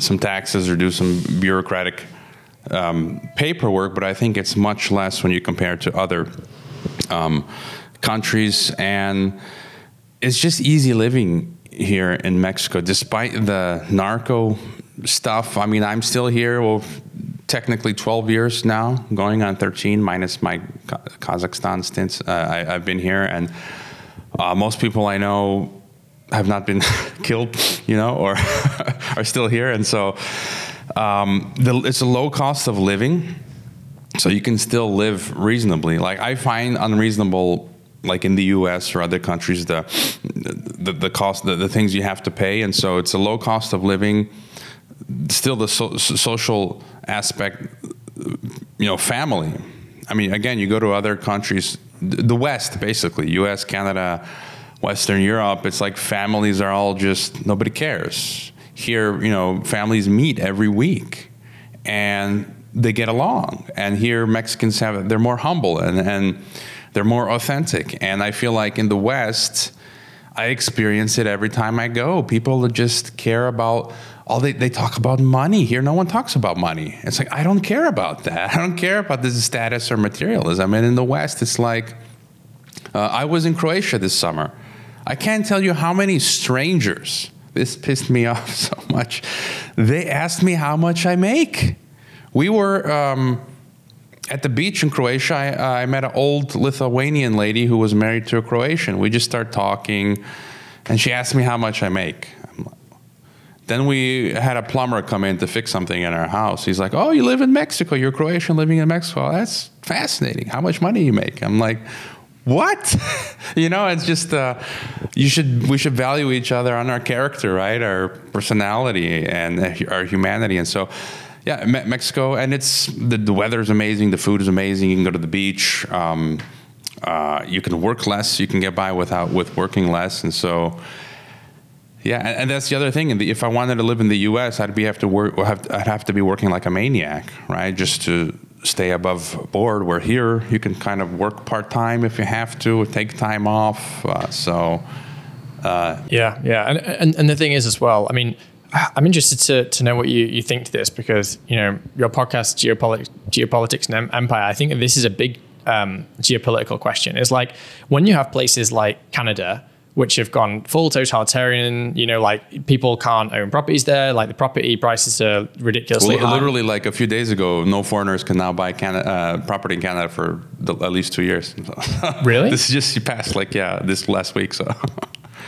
some taxes or do some bureaucratic um, paperwork, but I think it's much less when you compare it to other um, countries. And it's just easy living here in Mexico, despite the narco stuff. I mean, I'm still here. Well, technically 12 years now, going on 13, minus my Kazakhstan stints. Uh, I, have been here, and uh, most people I know have not been killed, you know, or are still here. And so um, the, it's a low cost of living. So you can still live reasonably. Like I find unreasonable, like in the U.S. or other countries, the the, the cost, the, the things you have to pay, and so it's a low cost of living. Still, the so, social aspect, you know, family. I mean, again, you go to other countries, the West, basically, U.S., Canada, Western Europe, it's like families are all just nobody cares. Here, you know, families meet every week and they get along. And here, Mexicans have they're more humble and and they're more authentic. And I feel like in the West, I experience it every time I go. People just care about all they, they talk about money. Here, no one talks about money. It's like, I don't care about that. I don't care about this status or materialism. And in the West, it's like, uh, I was in Croatia this summer I can't tell you how many strangers, this pissed me off so much, they asked me how much I make. We were um, at the beach in Croatia. I, I met an old Lithuanian lady who was married to a Croatian. We just started talking, and she asked me how much I make. Then we had a plumber come in to fix something in our house. He's like, "Oh, you live in Mexico. You're Croatian living in Mexico. That's fascinating. How much money you make?" I'm like, what you know it's just uh, you should we should value each other on our character right our personality and our humanity and so yeah Me- mexico and it's the, the weather is amazing the food is amazing you can go to the beach um, uh, you can work less you can get by without with working less and so yeah, and, and that's the other thing. If I wanted to live in the U.S., I'd be have to work. I'd have to be working like a maniac, right? Just to stay above board. We're here, you can kind of work part time if you have to, take time off. Uh, so, uh, yeah, yeah, and, and and the thing is as well. I mean, I'm interested to, to know what you, you think to this because you know your podcast geopolitics geopolitics and empire. I think this is a big um, geopolitical question. It's like when you have places like Canada which have gone full totalitarian. You know, like people can't own properties there. Like the property prices are ridiculously well, high. Literally, like a few days ago, no foreigners can now buy Canada, uh, property in Canada for the, at least two years. really? this just passed like yeah this last week. So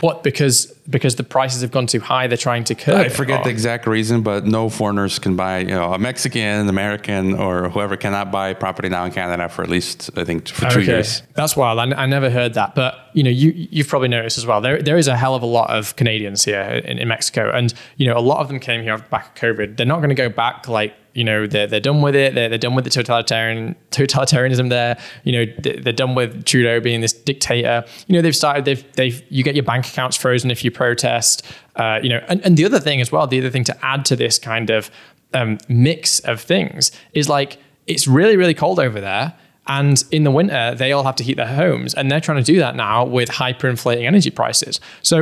what? Because because the prices have gone too high. They're trying to curb. I forget Or- the exact reason, but no foreigners can buy, you know, a Mexican, American, or whoever cannot buy property now in Canada for at least, I think, for two years. That's wild. I, I never heard that, but you know, you you've probably noticed as well. There there is a hell of a lot of Canadians here in, in Mexico, and you know, a lot of them came here back of COVID. They're not going to go back like you know they're, they're done with it. They're, they're done with the totalitarian totalitarianism. There, you know, they- they're done with Trudeau being this dictator. You know, they've started. They've they've you get your bank accounts frozen if you protest. Uh, you know, and, and the other thing as well, the other thing to add to this kind of um, mix of things is like it's really really cold over there. And in the winter, they all have to heat their homes, and they're trying to do that now with hyperinflating energy prices. So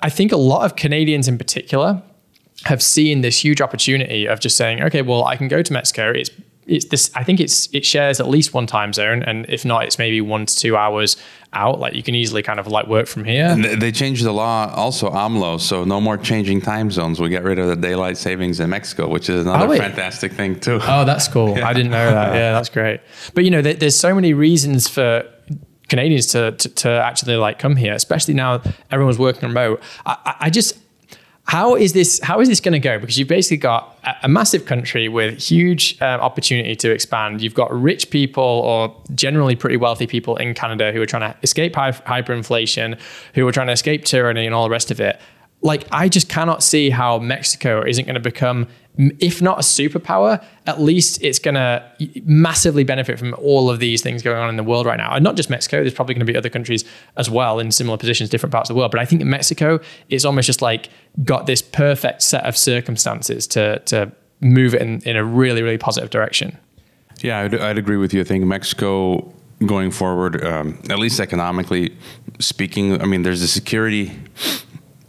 I think a lot of Canadians in particular have seen this huge opportunity of just saying, okay, well, I can go to Mexico. It's it's this. I think it's it shares at least one time zone, and if not, it's maybe one to two hours out. Like you can easily kind of like work from here. And they- changed the law also, AMLO, so no more changing time zones. We get rid of the daylight savings in Mexico, which is another Oh, fantastic thing, too. Oh, that's cool. I didn't know that. Yeah, that's great. But you know, there, there's so many reasons for Canadians to, to to actually like come here, especially now everyone's working remote. I- I just how is this how is this going to go? Because you've basically got a, a massive country with huge uh, opportunity to expand. You've got rich people or generally pretty wealthy people in canada who are trying to escape hy- hyperinflation who are trying to escape tyranny and all the rest of it. Like i just cannot see how mexico isn't going to become if not a superpower at least it's going to massively benefit from all of these things going on in the world right now and not just mexico there's probably going to be other countries as well in similar positions different parts of the world but i think in mexico it's almost just like got this perfect set of circumstances to to move it in, in a really really positive direction Yeah, I'd, I'd agree with you. I think Mexico going forward, um, at least economically speaking, I mean, there's a security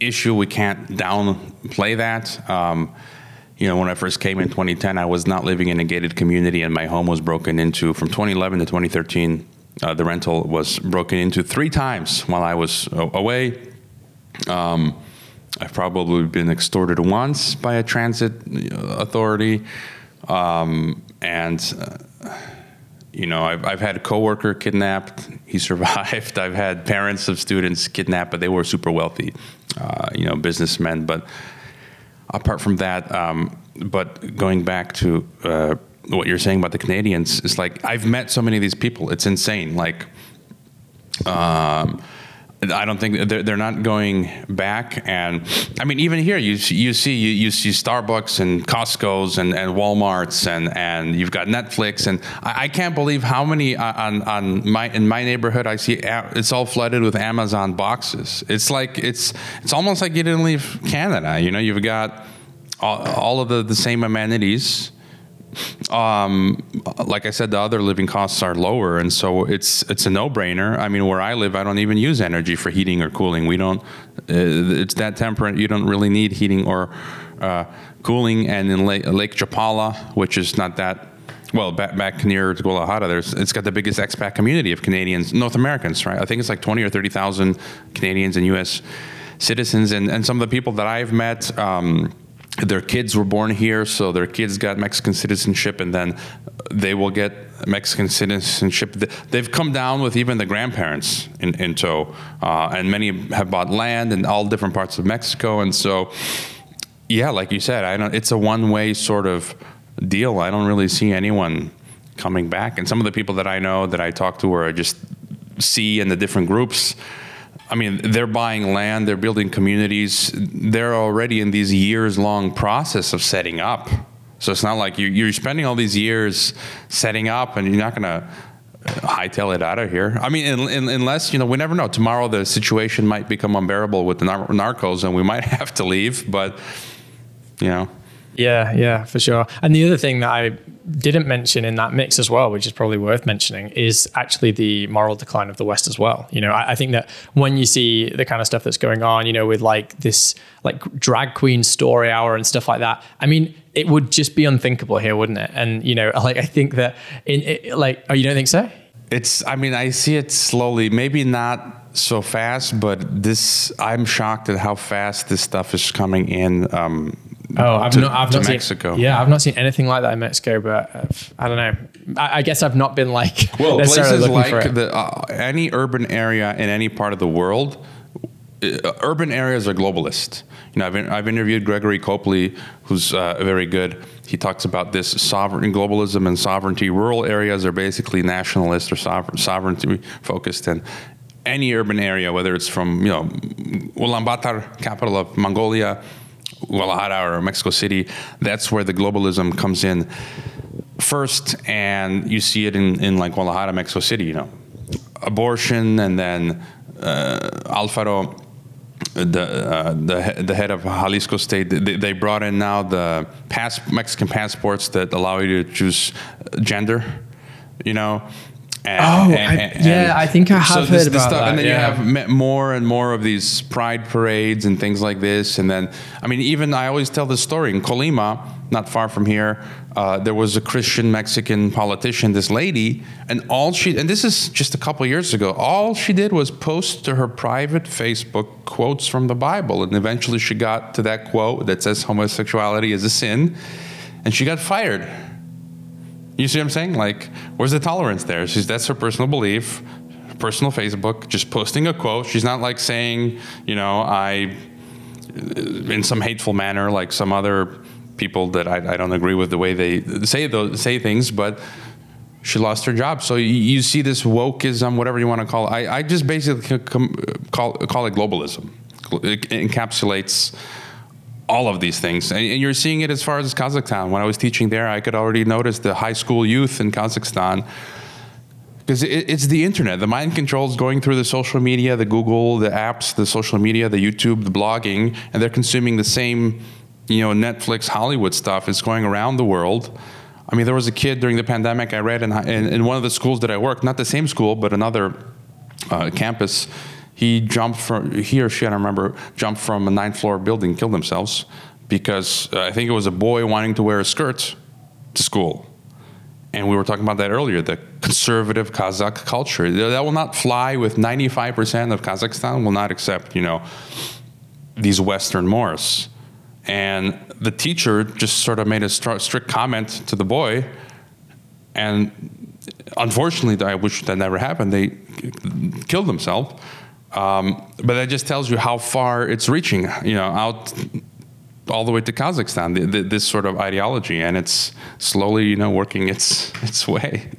issue. We can't downplay that. Um, you know, when I first came in 2010, I was not living in a gated community, and my home was broken into from 2011 to 2013. Uh, the rental was broken into three times while I was away. Um, I've probably been extorted once by a transit uh, authority, um, and uh, you know, I've, I've had a coworker kidnapped. He survived. I've had parents of students kidnapped, but they were super wealthy, uh, you know, businessmen. But apart from that, um, but going back to uh, what you're saying about the Canadians, it's like I've met so many of these people. It's insane. Like, um, I don't think they're, they're not going back. And I mean, even here, you you see you, you see Starbucks and Costco's and, and WalMarts and, and you've got Netflix and I, I can't believe how many uh, on on my in my neighborhood I see it's all flooded with Amazon boxes. It's like it's it's almost like you didn't leave Canada. You know, you've got all, all of the, the same amenities um, like I said, the other living costs are lower, and so it's it's a no-brainer. I mean, where I live, I don't even use energy for heating or cooling. We don't. Uh, it's that temperate. You don't really need heating or uh, cooling. And in Lake, Lake Chapala, which is not that. Well, back, back near Guadalajara, there's it's got the biggest expat community of Canadians, North Americans, right? I think it's like twenty or thirty thousand Canadians and U.S. citizens, and, and some of the people that I've met. Um, their kids were born here, so their kids got Mexican citizenship, and then they will get Mexican citizenship. They've come down with even the grandparents in, in tow, uh, and many have bought land in all different parts of Mexico, and so yeah, like you said, I don't. It's a one-way sort of deal. I don't really see anyone coming back, and some of the people that I know that I talk to or I just see in the different groups. I mean, they're buying land, they're building communities. They're already in these years-long process of setting up. So it's not like you, you're spending all these years setting up, and you're not going to hightail it out of here. I mean, in, in, unless you know, we never know. Tomorrow, the situation might become unbearable with the nar- narcos, and we might have to leave. But you know, Yeah, yeah, for sure. And the other thing that I didn't mention in that mix as well, which is probably worth mentioning, is actually the moral decline of the West as well. You know, I, I think that when you see the kind of stuff that's going on, you know, with like this like drag queen story hour and stuff like that, I mean, it would just be unthinkable here, wouldn't it? And you know, like I think that in it, like, oh, you don't think so? it's. I mean, I see it slowly. Maybe not so fast, but this. I'm shocked at how fast this stuff is coming in. Um, Oh, I've to- not. I've to not Mexico. Seen, yeah, I've not seen anything like that in Mexico, but uh, I don't know. I, I guess I've not been like Well, places like the uh, any urban area in any part of the world, uh, urban areas are globalist. You know, I've, I've interviewed Gregory Copley, who's uh, very good. He talks about this sovereign globalism and sovereignty. Rural areas are basically nationalist or sovereign, sovereignty focused, and any urban area, whether it's from you know Ulaanbaatar, capital of Mongolia, Guadalajara or Mexico City, that's where the globalism comes in first, and you see it in, in like Guadalajara, Mexico City. You know, abortion, and then uh, Alfaro the uh, the the head of Jalisco State, they, they, brought in now the pass Mexican passports that allow you to choose gender. You know. And, oh, and, and, I, yeah, I think I have so heard this, about this that. And then yeah. you have more and more of these pride parades and things like this. And then, I mean, even I always tell this story in Colima, not far from here, uh, there was a Christian Mexican politician, this lady, and all she, and this is just a couple years ago, all she did was post to her private Facebook quotes from the Bible. And eventually she got to that quote that says homosexuality is a sin, and she got fired. You see what I'm saying? Like, where's the tolerance there? She's, that's her personal belief, personal Facebook, just posting a quote. She's not like saying, you know, I, uh, in some hateful manner, like some other people that I, I don't agree with the way they say those say things, but she lost her job. So you, you see this wokeism, whatever you want to call it. I, I just basically call, call it globalism. It encapsulates all of these things. And you're seeing it as far as Kazakhstan. When I was teaching there, I could already notice the high school youth in Kazakhstan because it's the internet. The mind control is going through the social media, the Google, the apps, the social media, the YouTube, the blogging, and they're consuming the same you know, Netflix Hollywood stuff is going around the world. I mean, there was a kid during the pandemic I read in, in, in one of the schools that I worked, not the same school, but another uh, campus. He jumped from, he or she, I don't remember, jumped from a ninth floor building, killed themselves because uh, I think it was a boy wanting to wear a skirt to school. And we were talking about that earlier the conservative Kazakh culture. That will not fly with 95% of Kazakhstan, will not accept, you know, these Western mores and the teacher just sort of made a strict comment to the boy and unfortunately i wish that never happened they killed themselves um, but that just tells you how far it's reaching you know out all the way to kazakhstan the, the, this sort of ideology and it's slowly you know working its its way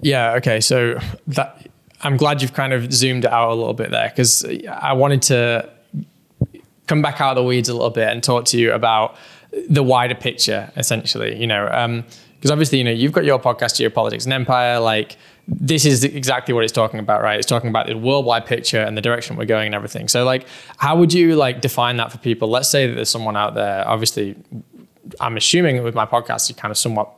yeah okay so that i'm glad you've kind of zoomed out a little bit there because i wanted to come back out of the weeds a little bit and talk to you about the wider picture, essentially. You know, because um, obviously, you know, you've got your podcast, Geopolitics and Empire. Like, this is exactly what it's talking about, right? It's talking about the worldwide picture and the direction we're going and everything. So, like, how would you like define that for people? Let's say that there's someone out there. Obviously, I'm assuming with my podcast, you're kind of somewhat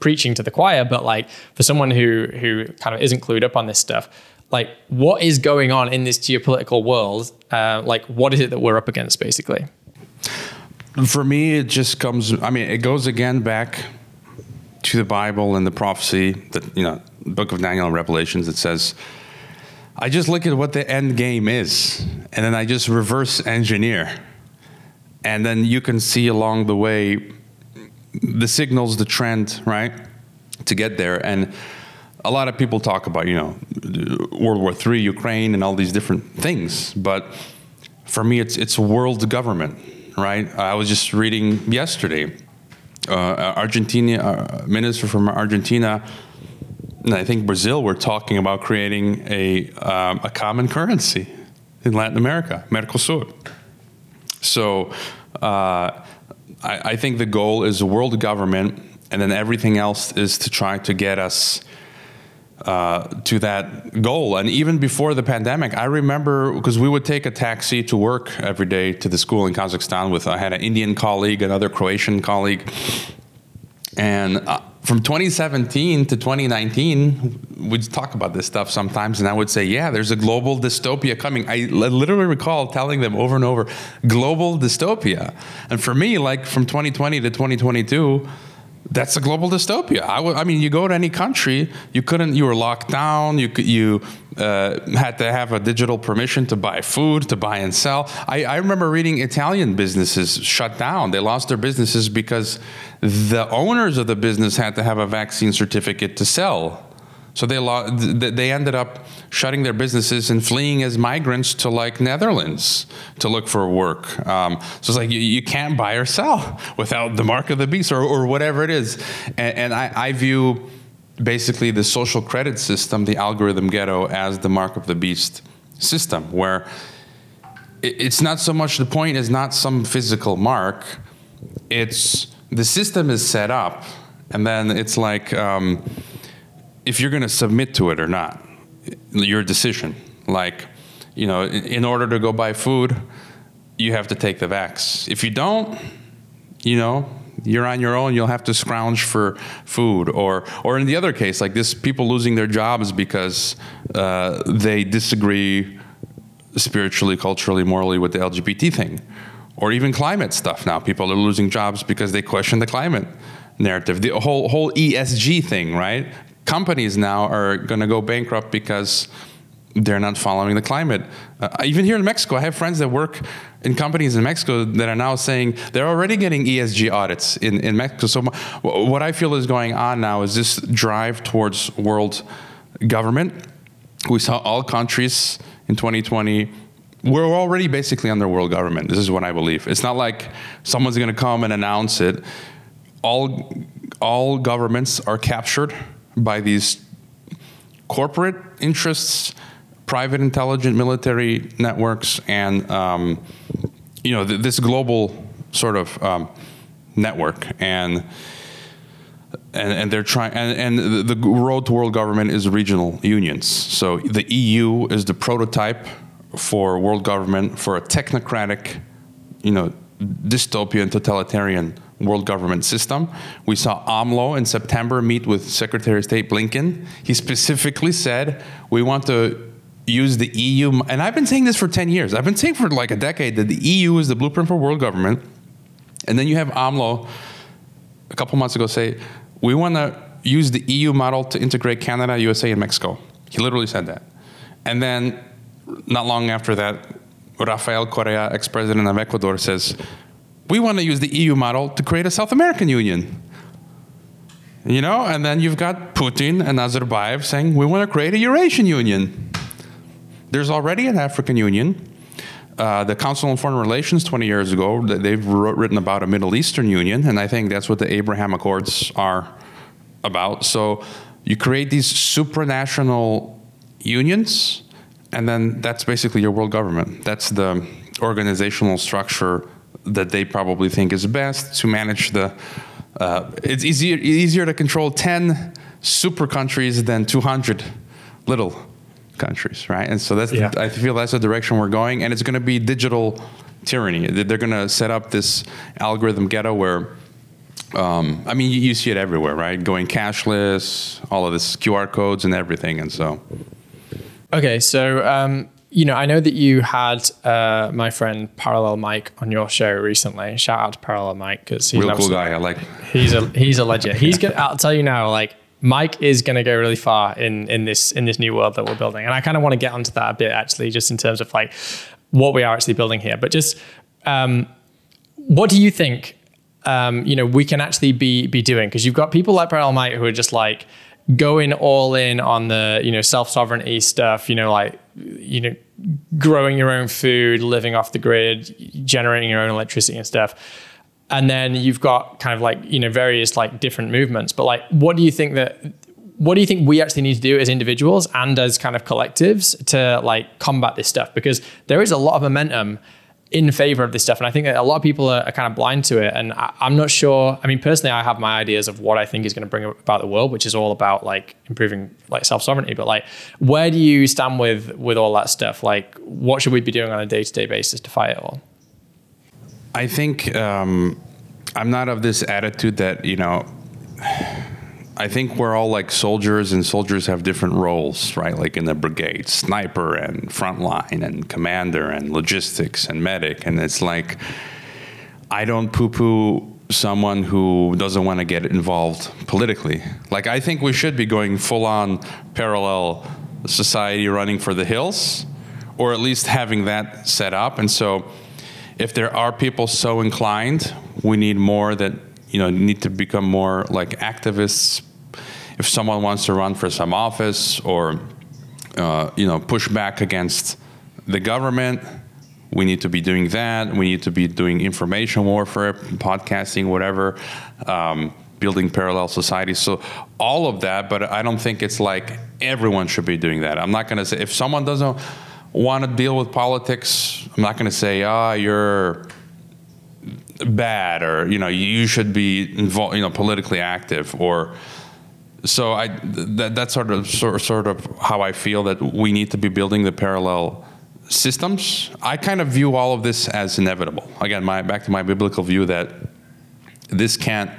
preaching to the choir, but like for someone who who kind of isn't clued up on this stuff, like what is going on in this geopolitical world uh, like what is it that we're up against basically for me it just comes i mean it goes again back to the bible and the prophecy that you know book of daniel and revelations that says i just look at what the end game is and then i just reverse engineer and then you can see along the way the signals the trend right to get there and a lot of people talk about, you know, World War III, Ukraine, and all these different things. But for me, it's it's world government, right? I was just reading yesterday, uh, Argentina uh, minister from Argentina, I think Brazil were talking about creating a um, a common currency in Latin America, Mercosur. So. Uh, I, I think the goal is a world government, and then everything else is to try to get us uh, to that goal. And even before the pandemic, I remember because we would take a taxi to work every day to the school in Kazakhstan with I had an Indian colleague, another Croatian colleague, and. Uh, from 2017 to 2019, we'd talk about this stuff sometimes, and I would say, "Yeah, there's a global dystopia coming." I literally recall telling them over and over, "Global dystopia," and for me, like from 2020 to 2022 that's a global dystopia. I, w- I mean, you go to any country, you couldn't, you were locked down, you, you uh, had to have a digital permission to buy food, to buy and sell. I, I remember reading Italian businesses shut down. They lost their businesses because the owners of the business had to have a vaccine certificate to sell. So they lo- th- they ended up shutting their businesses and fleeing as migrants to like Netherlands to look for work. Um, so it's like you, you can't buy or sell without the mark of the beast or, or whatever it is. And, and I, I view basically the social credit system, the algorithm ghetto, as the mark of the beast system, where it, it's not so much the point is not some physical mark, it's the system is set up, and then it's like um, if you're going to submit to it or not, your decision. Like, you know, in, order to go buy food, you have to take the vax. If you don't, you know, you're on your own. You'll have to scrounge for food, or or in the other case, like this, people losing their jobs because uh, they disagree spiritually, culturally, morally with the LGBT thing, or even climate stuff. Now, people are losing jobs because they question the climate narrative, the whole whole ESG thing, right? Companies now are going to go bankrupt because they're not following the climate. Uh, even here in Mexico, I have friends that work in companies in Mexico that are now saying they're already getting ESG audits in, in Mexico. So, what I feel is going on now is this drive towards world government. We saw all countries in 2020. We're already basically under world government. This is what I believe. It's not like someone's going to come and announce it. All, all governments are captured by these corporate interests private intelligence, military networks, and um, you know th- this global sort of um, network, and and, and they're trying, and, and the road to world government is regional unions. So the EU is the prototype for world government for a technocratic, you know, dystopian, totalitarian world government system. We saw AMLO in September meet with Secretary of State Blinken. He specifically said, we want to use the EU, and I've been saying this for 10 years. I've been saying for like a decade that the EU is the blueprint for world government. And then you have AMLO a couple months ago say, we want to use the EU model to integrate Canada, USA, and Mexico. He literally said that. And then not long after that, Rafael Correa, ex president of Ecuador, says, we want to use the EU model to create a South American Union. You know, and then you've got Putin and Nazarbayev saying, we want to create a Eurasian Union. There's already an African Union. Uh, the Council on Foreign Relations 20 years ago, they've written about a Middle Eastern Union, and I think that's what the Abraham Accords are about. So you create these supranational unions, and then that's basically your world government. That's the organizational structure that they probably think is best to manage the. Uh, it's easier easier to control 10 super countries than 200 little countries, right? And so that's yeah. I feel that's the direction we're going, and it's going to be digital tyranny. They're going to set up this algorithm ghetto where. Um, I mean, you, you, see it everywhere, right? Going cashless, all of this QR codes and everything, and so. Okay, so um, you know, I know that you had uh, my friend Parallel Mike on your show recently. Shout out to Parallel Mike because he's real cool guy. I like. He's a he's a legend. He's gonna. I'll tell you now, like Mike is going to go really far in in this in this new world that we're building, and I kind of want to get onto that a bit actually, just in terms of like what we are actually building here. But just um, what do you think? Um, you know, we can actually be be doing because you've got people like Parallel Mike who are just like going all in on the you know self sovereignty stuff. You know, like you know, growing your own food, living off the grid, generating your own electricity and stuff and then you've got kind of like you know various like different movements but like what do you think that what do you think we actually need to do as individuals and as kind of collectives to like combat this stuff because there is a lot of momentum in favor of this stuff. And i think that a lot of people are, are kind of blind to it. And I, am not sure i mean personally i have my ideas of what i think is going to bring about the world which is all about like improving like self-sovereignty. But like where do you stand with with all that stuff? Like what should we be doing on a day-to-day basis to fight it all? I think um, I'm not of this attitude that you know. I think we're all like soldiers, and soldiers have different roles, right? Like in the brigade, sniper and frontline, and commander, and logistics, and medic. And it's like, I don't poo poo someone who doesn't want to get involved politically. Like, I think we should be going full on parallel society running for the hills, or at least having that set up. And so, if there are people so inclined, we need more that you know need to become more like activists. If someone wants to run for some office or uh, you know push back against the government, we need to be doing that. We need to be doing information warfare, podcasting, whatever. Um, building parallel societies. So all of that, but I don't think it's like everyone should be doing that. I'm not going to say if someone doesn't want to deal with politics, I'm not going to say, ah, oh, you're bad or you know you should be involved, you know, politically active or. So I that, that's sort of sort, sort of how I feel that we need to be building the parallel systems. I kind of view all of this as inevitable. Again, my back to my biblical view that this can't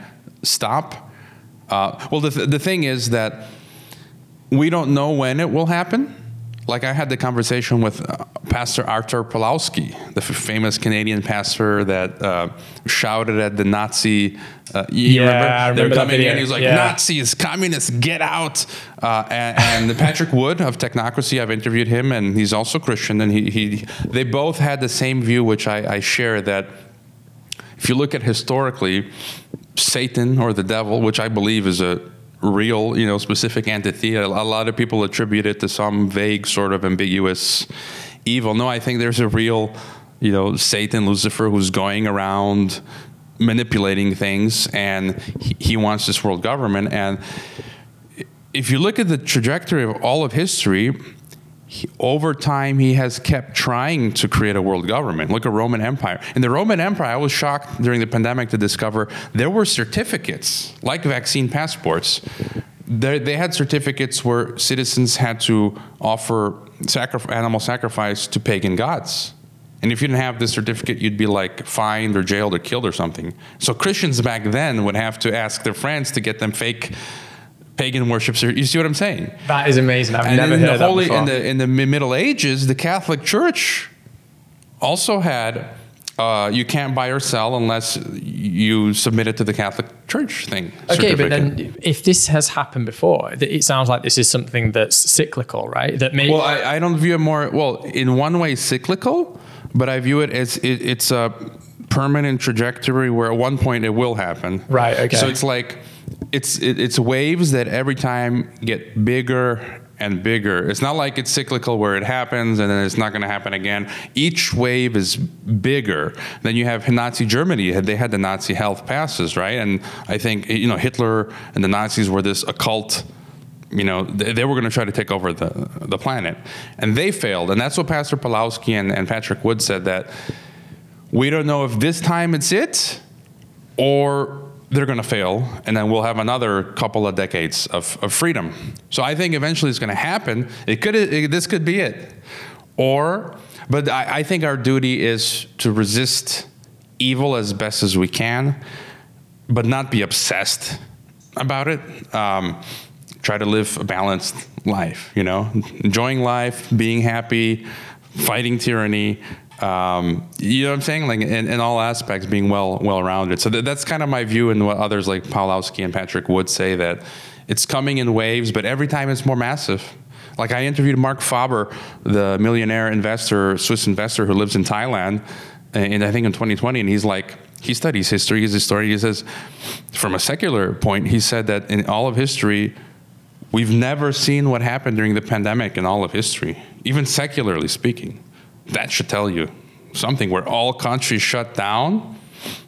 stop. Uh, well, the, th- the thing is that we don't know when it will happen. Like I had the conversation with uh, Pastor Arthur Pawlowski, the f- famous Canadian pastor that uh, shouted at the Nazi. Uh, yeah, remember? I remember They're coming in. He was like, yeah. "Nazis, communists, get out!" Uh, and, and Patrick Wood of Technocracy, I've interviewed him, and he's also Christian, and he, he they both had the same view, which I, I share that if you look at historically, Satan or the devil, which I believe is a real, you know, specific entity. A, lot of people attribute it to some vague, sort of ambiguous evil. No, I think there's a real, you know, Satan, Lucifer, who's going around manipulating things, and he, he wants this world government. And if you look at the trajectory of all of history, he, over time he has kept trying to create a world government. Look at roman empire. In the roman empire i was shocked during the pandemic to discover there were certificates like vaccine passports. There, they had certificates where citizens had to offer animal sacrifice to pagan gods. And if you didn't have this certificate you'd be like fined or jailed or killed or something. So christians back then would have to ask their friends to get them fake pagan worships. You see what I'm saying? That is amazing. I've and never in heard the holy, that before. In the in the Middle Ages, the Catholic Church also had uh, you can't buy or sell unless you submit it to the Catholic Church thing. Okay, but then if this has happened before, it sounds like this is something that's cyclical, right? That may well, I, I don't view it more well in one way cyclical, but I view it as it, it's a permanent trajectory where at one point it will happen. Right. Okay. So it's like it's it, it's waves that every time get bigger and bigger. It's not like it's cyclical where it happens and then it's not going to happen again. Each wave is bigger. Then you have Nazi Germany. They had the Nazi health passes, right? And I think you know Hitler and the Nazis were this occult. You know, they, they were going to try to take over the the planet, and they failed. And that's what Pastor Pawlowski and, and Patrick Wood said that we don't know if this time it's it or they're going to fail, and then we'll have another couple of decades of, of freedom. So I think eventually it's going to happen. It could it, this could be it, or but I, I, think our duty is to resist evil as best as we can, but not be obsessed about it. Um, try to live a balanced life. You know, enjoying life, being happy, fighting tyranny, um, you know what I'm saying? Like in, in, all aspects, being well well rounded. So th- that's kind of my view, and what others like Pawlowski and Patrick would say that it's coming in waves, but every time it's more massive. Like I interviewed Marc Faber, the millionaire investor, Swiss investor who lives in Thailand, and I think in 2020, and he's like, he studies history, he's a historian. He says, from a secular point, he said that in all of history, we've never seen what happened during the pandemic in all of history, even secularly speaking that should tell you something. Where all countries shut down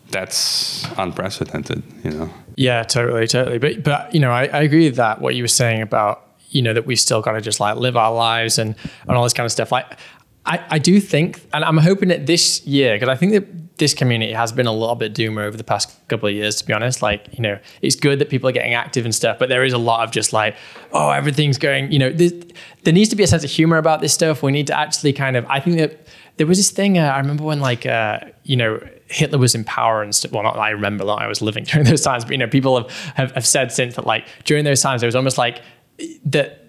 that's unprecedented you know? Yeah totally totally. But but you know I, I agree with that what you were saying about you know that we still got to just like live our lives and and all this kind of stuff. Like I, I do think, and I'm hoping that this year, because I think that this community has been a little bit doomer over the past couple of years, to be honest. Like, you know, it's good that people are getting active and stuff, but there is a lot of just like, oh, everything's going, you know, there needs to be a sense of humor about this stuff. We need to actually kind of, I think that there was this thing, uh, I remember when like, uh, you know, Hitler was in power and st- well, not I remember that I was living during those times, but you know, people have, have, have said since that like during those times, there was almost like that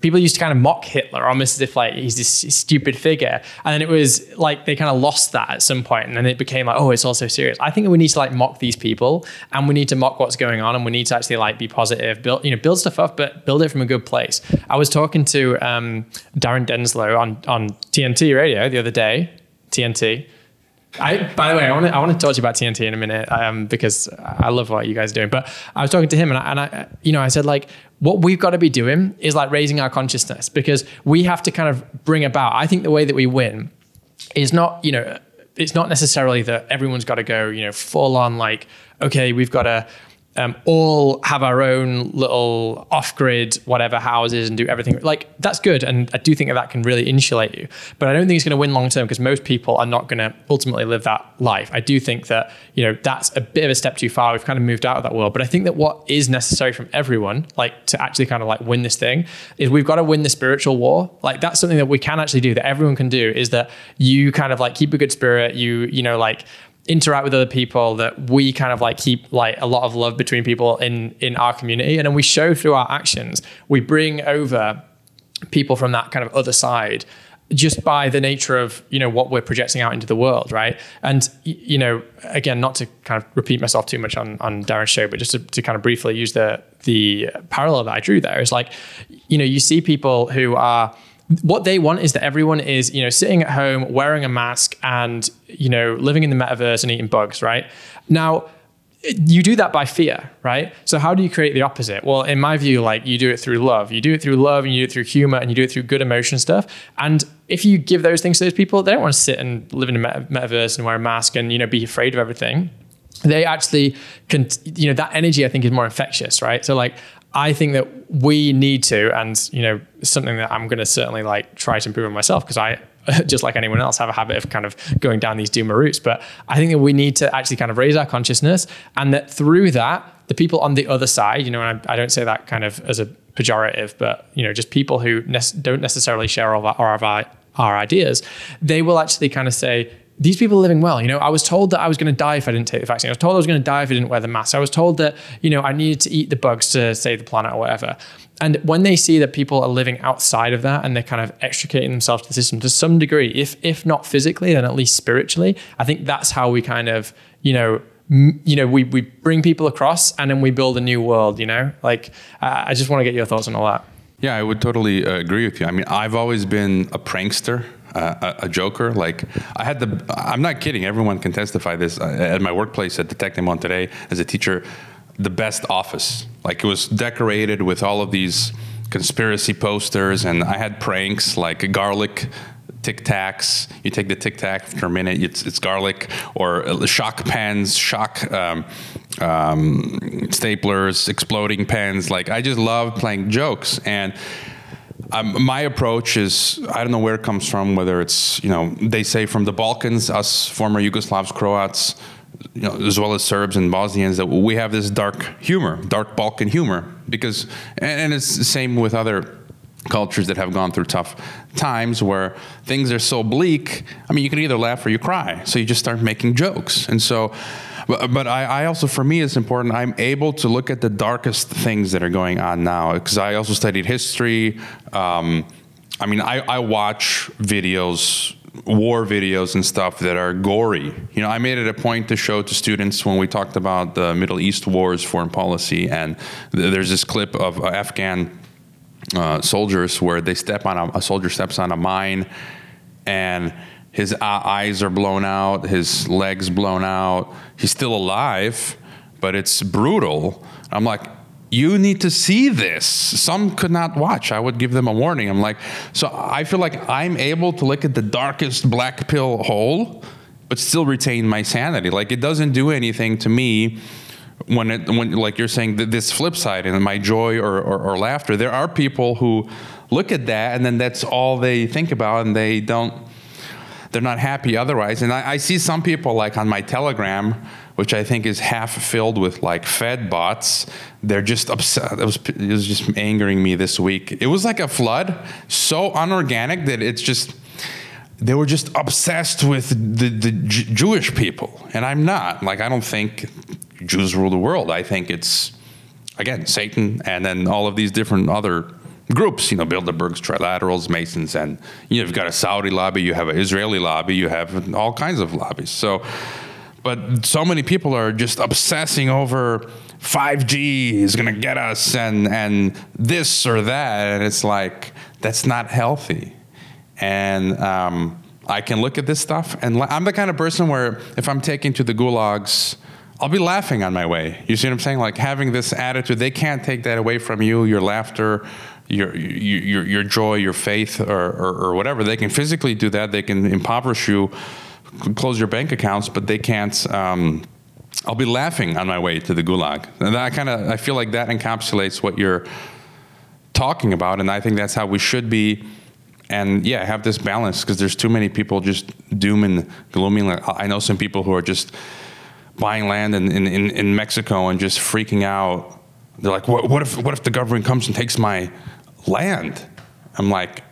people used to kind of mock Hitler almost as if like he's this stupid figure. And then it was like they kind of lost that at some point and then it became like, oh, it's all so serious. I think we need to like mock these people and we need to mock what's going on and we need to actually like be positive, build, you know, build stuff up, but build it from a good place. I was talking to um, Darren Denslow on, on TNT radio the other day, TNT. I, by the way, I want to I want to talk to you about TNT in a minute um, because I love what you guys are doing. But I was talking to him and I, and I, you know, I said like, what we've got to be doing is like raising our consciousness because we have to kind of bring about. I think the way that we win is not, you know, it's not necessarily that everyone's got to go, you know, full on like, okay, we've got to um, all have our own little off-grid whatever houses and do everything. Like that's good and i do think that that can really insulate you. But i don't think it's going to win long term because most people are not going to ultimately live that life. I do think that you know that's a bit of a step too far. We've kind of moved out of that world. But i think that what is necessary from everyone like to actually kind of like win this thing is we've got to win the spiritual war. Like that's something that we can actually do that everyone can do is that you kind of like keep a good spirit. You you know like interact with other people that we kind of like keep like a lot of love between people in in our community. And then we show through our actions. We bring over people from that kind of other side just by the nature of you know what we're projecting out into the world right? And you know again not to kind of repeat myself too much on on darren's show but just to, to kind of briefly use the the parallel that i drew there is like you know you see people who are what they want is that everyone is, you know, sitting at home wearing a mask and, you know, living in the metaverse and eating bugs, right? Now, you do that by fear, right? So how do you create the opposite? Well, in my view, like you do it through love. You do it through love and you do it through humor and you do it through good emotion stuff. And if you give those things to those people, they don't want to sit and live in a metaverse and wear a mask and, you know, be afraid of everything they actually can you know that energy i think is more infectious right so like I think that we need to, and you know, something that I'm going to certainly like try to improve on myself because I, just like anyone else, have a habit of kind of going down these doomer routes. But I think that we need to actually kind of raise our consciousness, and that through that, the people on the other side, you know, and I, I don't say that kind of as a pejorative, but you know, just people who ne- don't necessarily share all of our, our, our ideas, they will actually kind of say, these people are living well. You know, I was told that I was going to die if I didn't take the vaccine. I was told I was going to die if I didn't wear the mask. I was told that, you know, I needed to eat the bugs to save the planet or whatever. And when they see that people are living outside of that and they're kind of extricating themselves to the system to some degree, if if not physically, then at least spiritually, I think that's how we kind of, you know, you know, we, we bring people across and then we build a new world, you know, like I just want to get your thoughts on all that. Yeah, I would totally uh, agree with you. I mean, I've always been a prankster uh, a, joker. Like I had the, I'm not kidding. Everyone can testify this. At my workplace at the Monterrey, as a teacher, the best office. Like it was decorated with all of these conspiracy posters, and I had pranks like garlic tic tacs. You take the tic tac for a minute, it's, it's garlic, or shock pens, shock um, um, staplers, exploding pens. Like I just love playing jokes and um, my approach is I don't know where it comes from, whether it's, you know, they say from the Balkans, us former Yugoslavs, Croats, you know, as well as Serbs and Bosnians, that we have this dark humor, dark Balkan humor, because, and it's the same with other cultures that have gone through tough times where things are so bleak. I mean, you can either laugh or you cry. So you just start making jokes. And so, but, but I, I, also, for me, it's important. I'm able to look at the darkest things that are going on now because I also studied history. Um, I mean, I, I watch videos war videos and stuff that are gory. You know, I made it a point to show to students when we talked about the Middle East wars, foreign policy, and th- there's this clip of uh, Afghan uh, soldiers where they step on a, a soldier steps on a mine and his eyes are blown out, his legs blown out. He's still alive, but it's brutal. I'm like, you need to see this. Some could not watch. I would give them a warning. I'm like, so I feel like I'm able to look at the darkest black pill hole, but still retain my sanity. Like it doesn't do anything to me when it when like you're saying this flip side and my joy or, or, or laughter. There are people who look at that and then that's all they think about and they don't they're not happy otherwise. And I, I, see some people like on my Telegram, which I think is half filled with like Fed bots. They're just upset. It was, it was just angering me this week. It was like a flood, so unorganic that it's just they were just obsessed with the, the J- Jewish people, and I'm not. Like I don't think Jews rule the world. I think it's again Satan, and then all of these different other groups, you know, Bilderbergs, Trilaterals, Masons, and you know, you've got a Saudi lobby, you have an Israeli lobby, you have all kinds of lobbies. So, but so many people are just obsessing over 5G is going to get us and and this or that, and it's like that's not healthy. And um, I can look at this stuff, and la- I'm the kind of person where if I'm taken to the gulags, I'll be laughing on my way. You see what I'm saying? Like having this attitude, they can't take that away from you. Your laughter, your your your joy, your faith, or, or, or whatever. They can physically do that. They can impoverish you, close your bank accounts, but they can't. Um, I'll be laughing on my way to the gulag, and I kind of I feel like that encapsulates what you're talking about, and I think that's how we should be. And yeah, have this balance because there's too many people just doom and glooming. I know some people who are just buying land in, in, in, in Mexico and just freaking out. They're like, what, what if what if the government comes and takes my land? I'm like,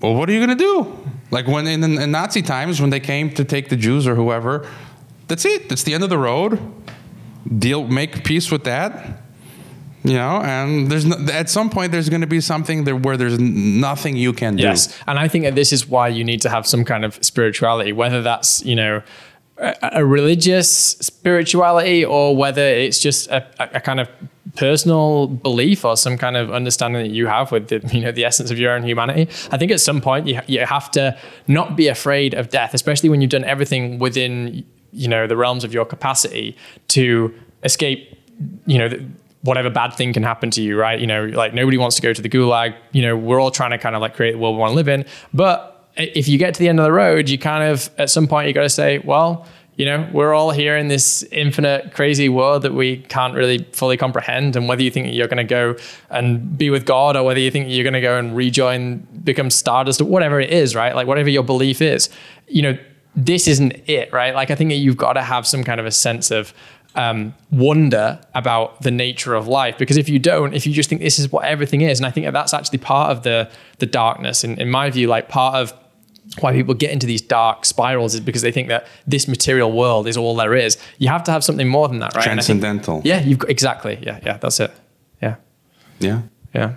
well, what are you gonna do? Like when in, in Nazi times when they came to take the Jews or whoever, that's it. That's the end of the road. Deal, make peace with that. You know, and there's no, at some point there's going to be something there where there's nothing you can do. Yes, and I think that this is why you need to have some kind of spirituality, whether that's you know a, religious spirituality or whether it's just a, a, kind of personal belief or some kind of understanding that you have with the you know the essence of your own humanity. I think at some point you you have to not be afraid of death, especially when you've done everything within you know the realms of your capacity to escape. You know. Whatever bad thing can happen to you, right? You know, like nobody wants to go to the gulag. You know, we're all trying to kind of like create the world we want to live in. But if you get to the end of the road, you kind of at some point you got to say, well, you know, we're all here in this infinite, crazy world that we can't really fully comprehend. And whether you think you're going to go and be with God, or whether you think you're going to go and rejoin, become stardust, or whatever it is, right? Like whatever your belief is, you know, this isn't it, right? Like I think that you've got to have some kind of a sense of um, wonder about the nature of life. Because if you don't, if you just think this is what everything is, and I think that that's actually part of the the darkness. In, in my view, like part of why people get into these dark spirals is because they think that this material world is all there is. You have to have something more than that, right? Transcendental. Think, yeah, you've got exactly. Yeah, yeah, that's it. Yeah. Yeah. Yeah.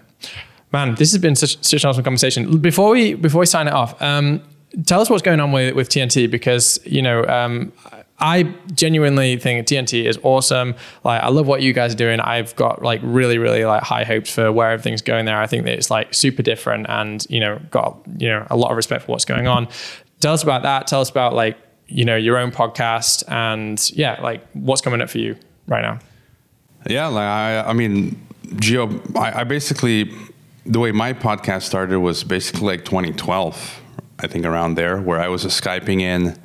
Man, this has been such such an awesome conversation. Before we before we sign it off, um, tell us what's going on with with TNT because you know um, I genuinely think TNT is awesome. Like I love what you guys are doing. I've got like really, really like high hopes for where everything's going there. I think that it's like super different and, you know, got, you know, a lot of respect for what's going on. Tell us about that. Tell us about like, you know, your own podcast and yeah, like what's coming up for you right now. Yeah. Like I, I mean, Geo, I, I basically, the way my podcast started was basically like 2012, I think around there, where I was Skyping in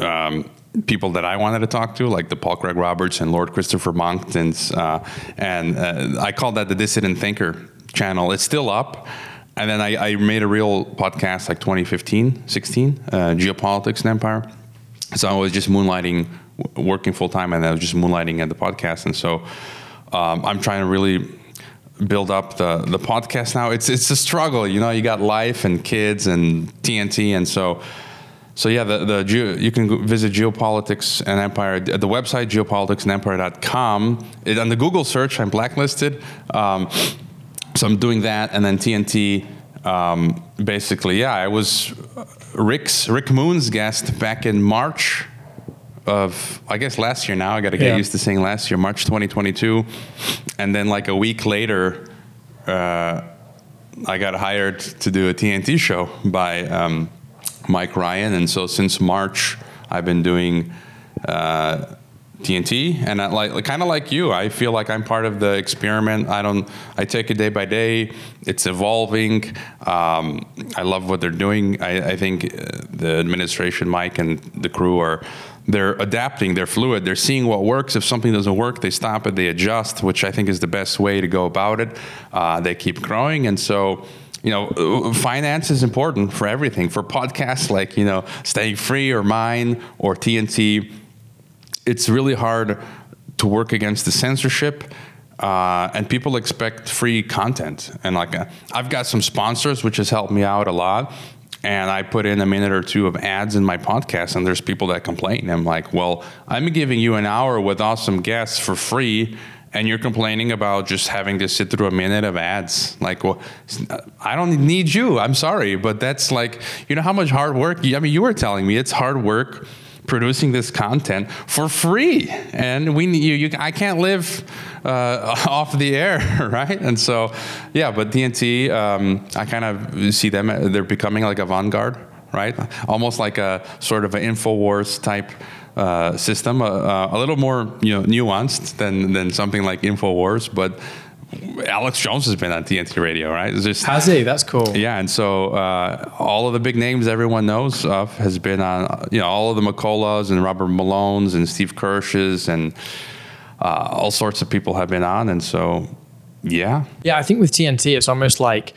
um, people that I wanted to talk to, like the Paul Craig Roberts and Lord Christopher Monckton's, uh, and uh, I called that the Dissident Thinker channel. It's still up. And then I, I made a real podcast like 2015, 16, uh, Geopolitics and Empire. So I was just moonlighting, working full time, and I was just moonlighting at the podcast. And so um, I'm trying to really build up the the podcast now. It's it's a struggle, you know. You got life and kids and TNT, and so so yeah, the, the you can visit Geopolitics and Empire, at the website geopoliticsandempire.com. It, on the Google search, I'm blacklisted. Um, so I'm doing that, and then TNT. Um, basically, yeah, I was Rick's Rick Munn's guest back in March of I guess last year. Now I got to get yeah. used to saying last year, March 2022, and then like a week later. Uh, I got hired to do a TNT show by um, Mike Ryan, and so since March, I've been doing uh, TNT, and I like kind of like you. I feel like I'm part of the experiment. I don't. I take it day by day. It's evolving. Um, I love what they're doing. I, I think uh, the administration, Mike, and the crew are they're adapting they're fluid they're seeing what works if something doesn't work they stop it they adjust which i think is the best way to go about it uh, they keep growing and so you know, finance is important for everything. For podcasts like, you know, Staying Free or mine or TNT, it's really hard to work against the censorship. Uh, and people expect free content. And like, uh, I've got some sponsors, which has helped me out a lot. And I put in a minute or two of ads in my podcast, and there's people that complain. I'm like, well, I'm giving you an hour with awesome guests for free and you're complaining about just having to sit through a minute of ads. Like well i don't need you. I'm sorry. But that's like you know how much hard work i mean you were telling me it's hard work producing this content for free. And we you, you i can't live uh, off the air right? And so yeah but tnt um, i kind of see them they're becoming like a vanguard right? Almost like a sort of an Infowars type uh, system, uh, uh, a little more you know nuanced than than something like Infowars, but. Alex Jones has been on TNT Radio, right? It's just Has he? That's cool. yeah, and so uh, all of the big names everyone knows of has been on, you know, all of the McCulloughs and Robert Malones and Steve Kirsch's and uh, all sorts of people have been on, and so yeah, Yeah, I think with TNT, it's almost like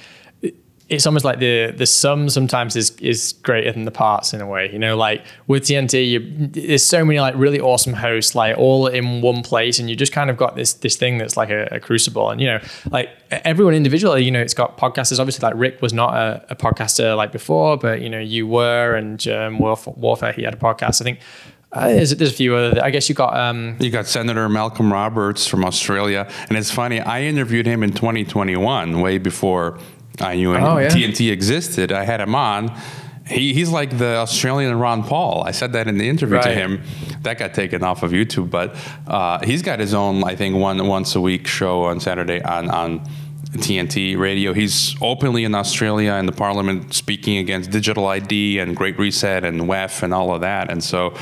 it's almost like the the sum sometimes is is greater than the parts in a way. You know, like with TNT, you, there's so many like really awesome hosts, like all in one place, and you just kind of got this this thing that's like a, a crucible. And you know, like everyone individually, you know, it's got podcasters. Obviously, like Rick was not a, a podcaster like before, but you know, you were, and um, Warf- Warfare, he had a podcast. I think. Uh, there's, there's a few other. I guess you got um, you got Senator Malcolm Roberts from Australia, and it's funny. I interviewed him in 2021, way before I knew Oh, yeah. TNT existed. I had him on. He, he's like the Australian Ron Paul. I said that in the interview to him. That got taken off of YouTube, but uh, he's got his own, I think, one once a week show on Saturday on on TNT radio. He's openly in Australia in the Parliament speaking against digital ID and Great Reset and WEF and all of that. And so,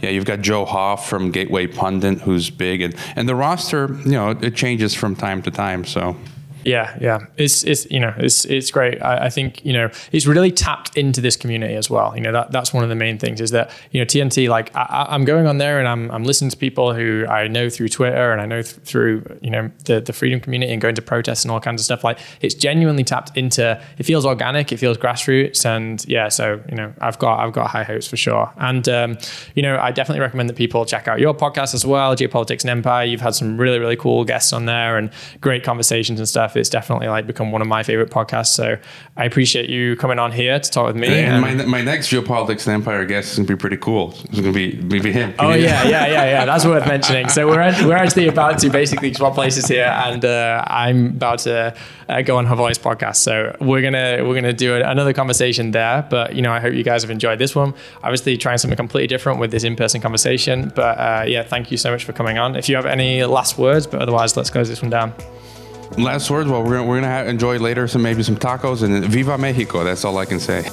yeah, you've got Joe Hoft from Gateway Pundit, who's big, and and the roster, you know, it changes from time to time. So. Yeah, yeah, it's it's you know it's it's great. I, I think you know it's really tapped into this community as well. You know that that's one of the main things is that you know TNT like I, I'm going on there and I'm I'm listening to people who I know through Twitter and I know th- through you know the the freedom community and going to protests and all kinds of stuff. Like it's genuinely tapped into. It feels organic. It feels grassroots and yeah. So you know I've got I've got high hopes for sure. And um, you know I definitely recommend that people check out your podcast as well, Geopolitics and Empire. You've had some really really cool guests on there and great conversations and stuff. It's definitely like become one of my favorite podcasts. So I appreciate you coming on here to talk with me. And And- my, my next geopolitics and empire guest is gonna be pretty cool. It's gonna be maybe him. Oh yeah, yeah, yeah, yeah. That's worth mentioning. So we're act- we're actually about to basically swap places here, and uh, I'm about to uh, go on Hrvoje's podcast. So we're gonna we're gonna do another conversation there. But you know, I hope you guys have enjoyed this one. Obviously, trying something completely different with this in-person conversation. But uh, yeah, thank you so much for coming on. If you have any last words, but otherwise, let's close this one down. Last words. Well, we're gonna we're gonna have, enjoy later some maybe some tacos and Viva Mexico. That's all I can say.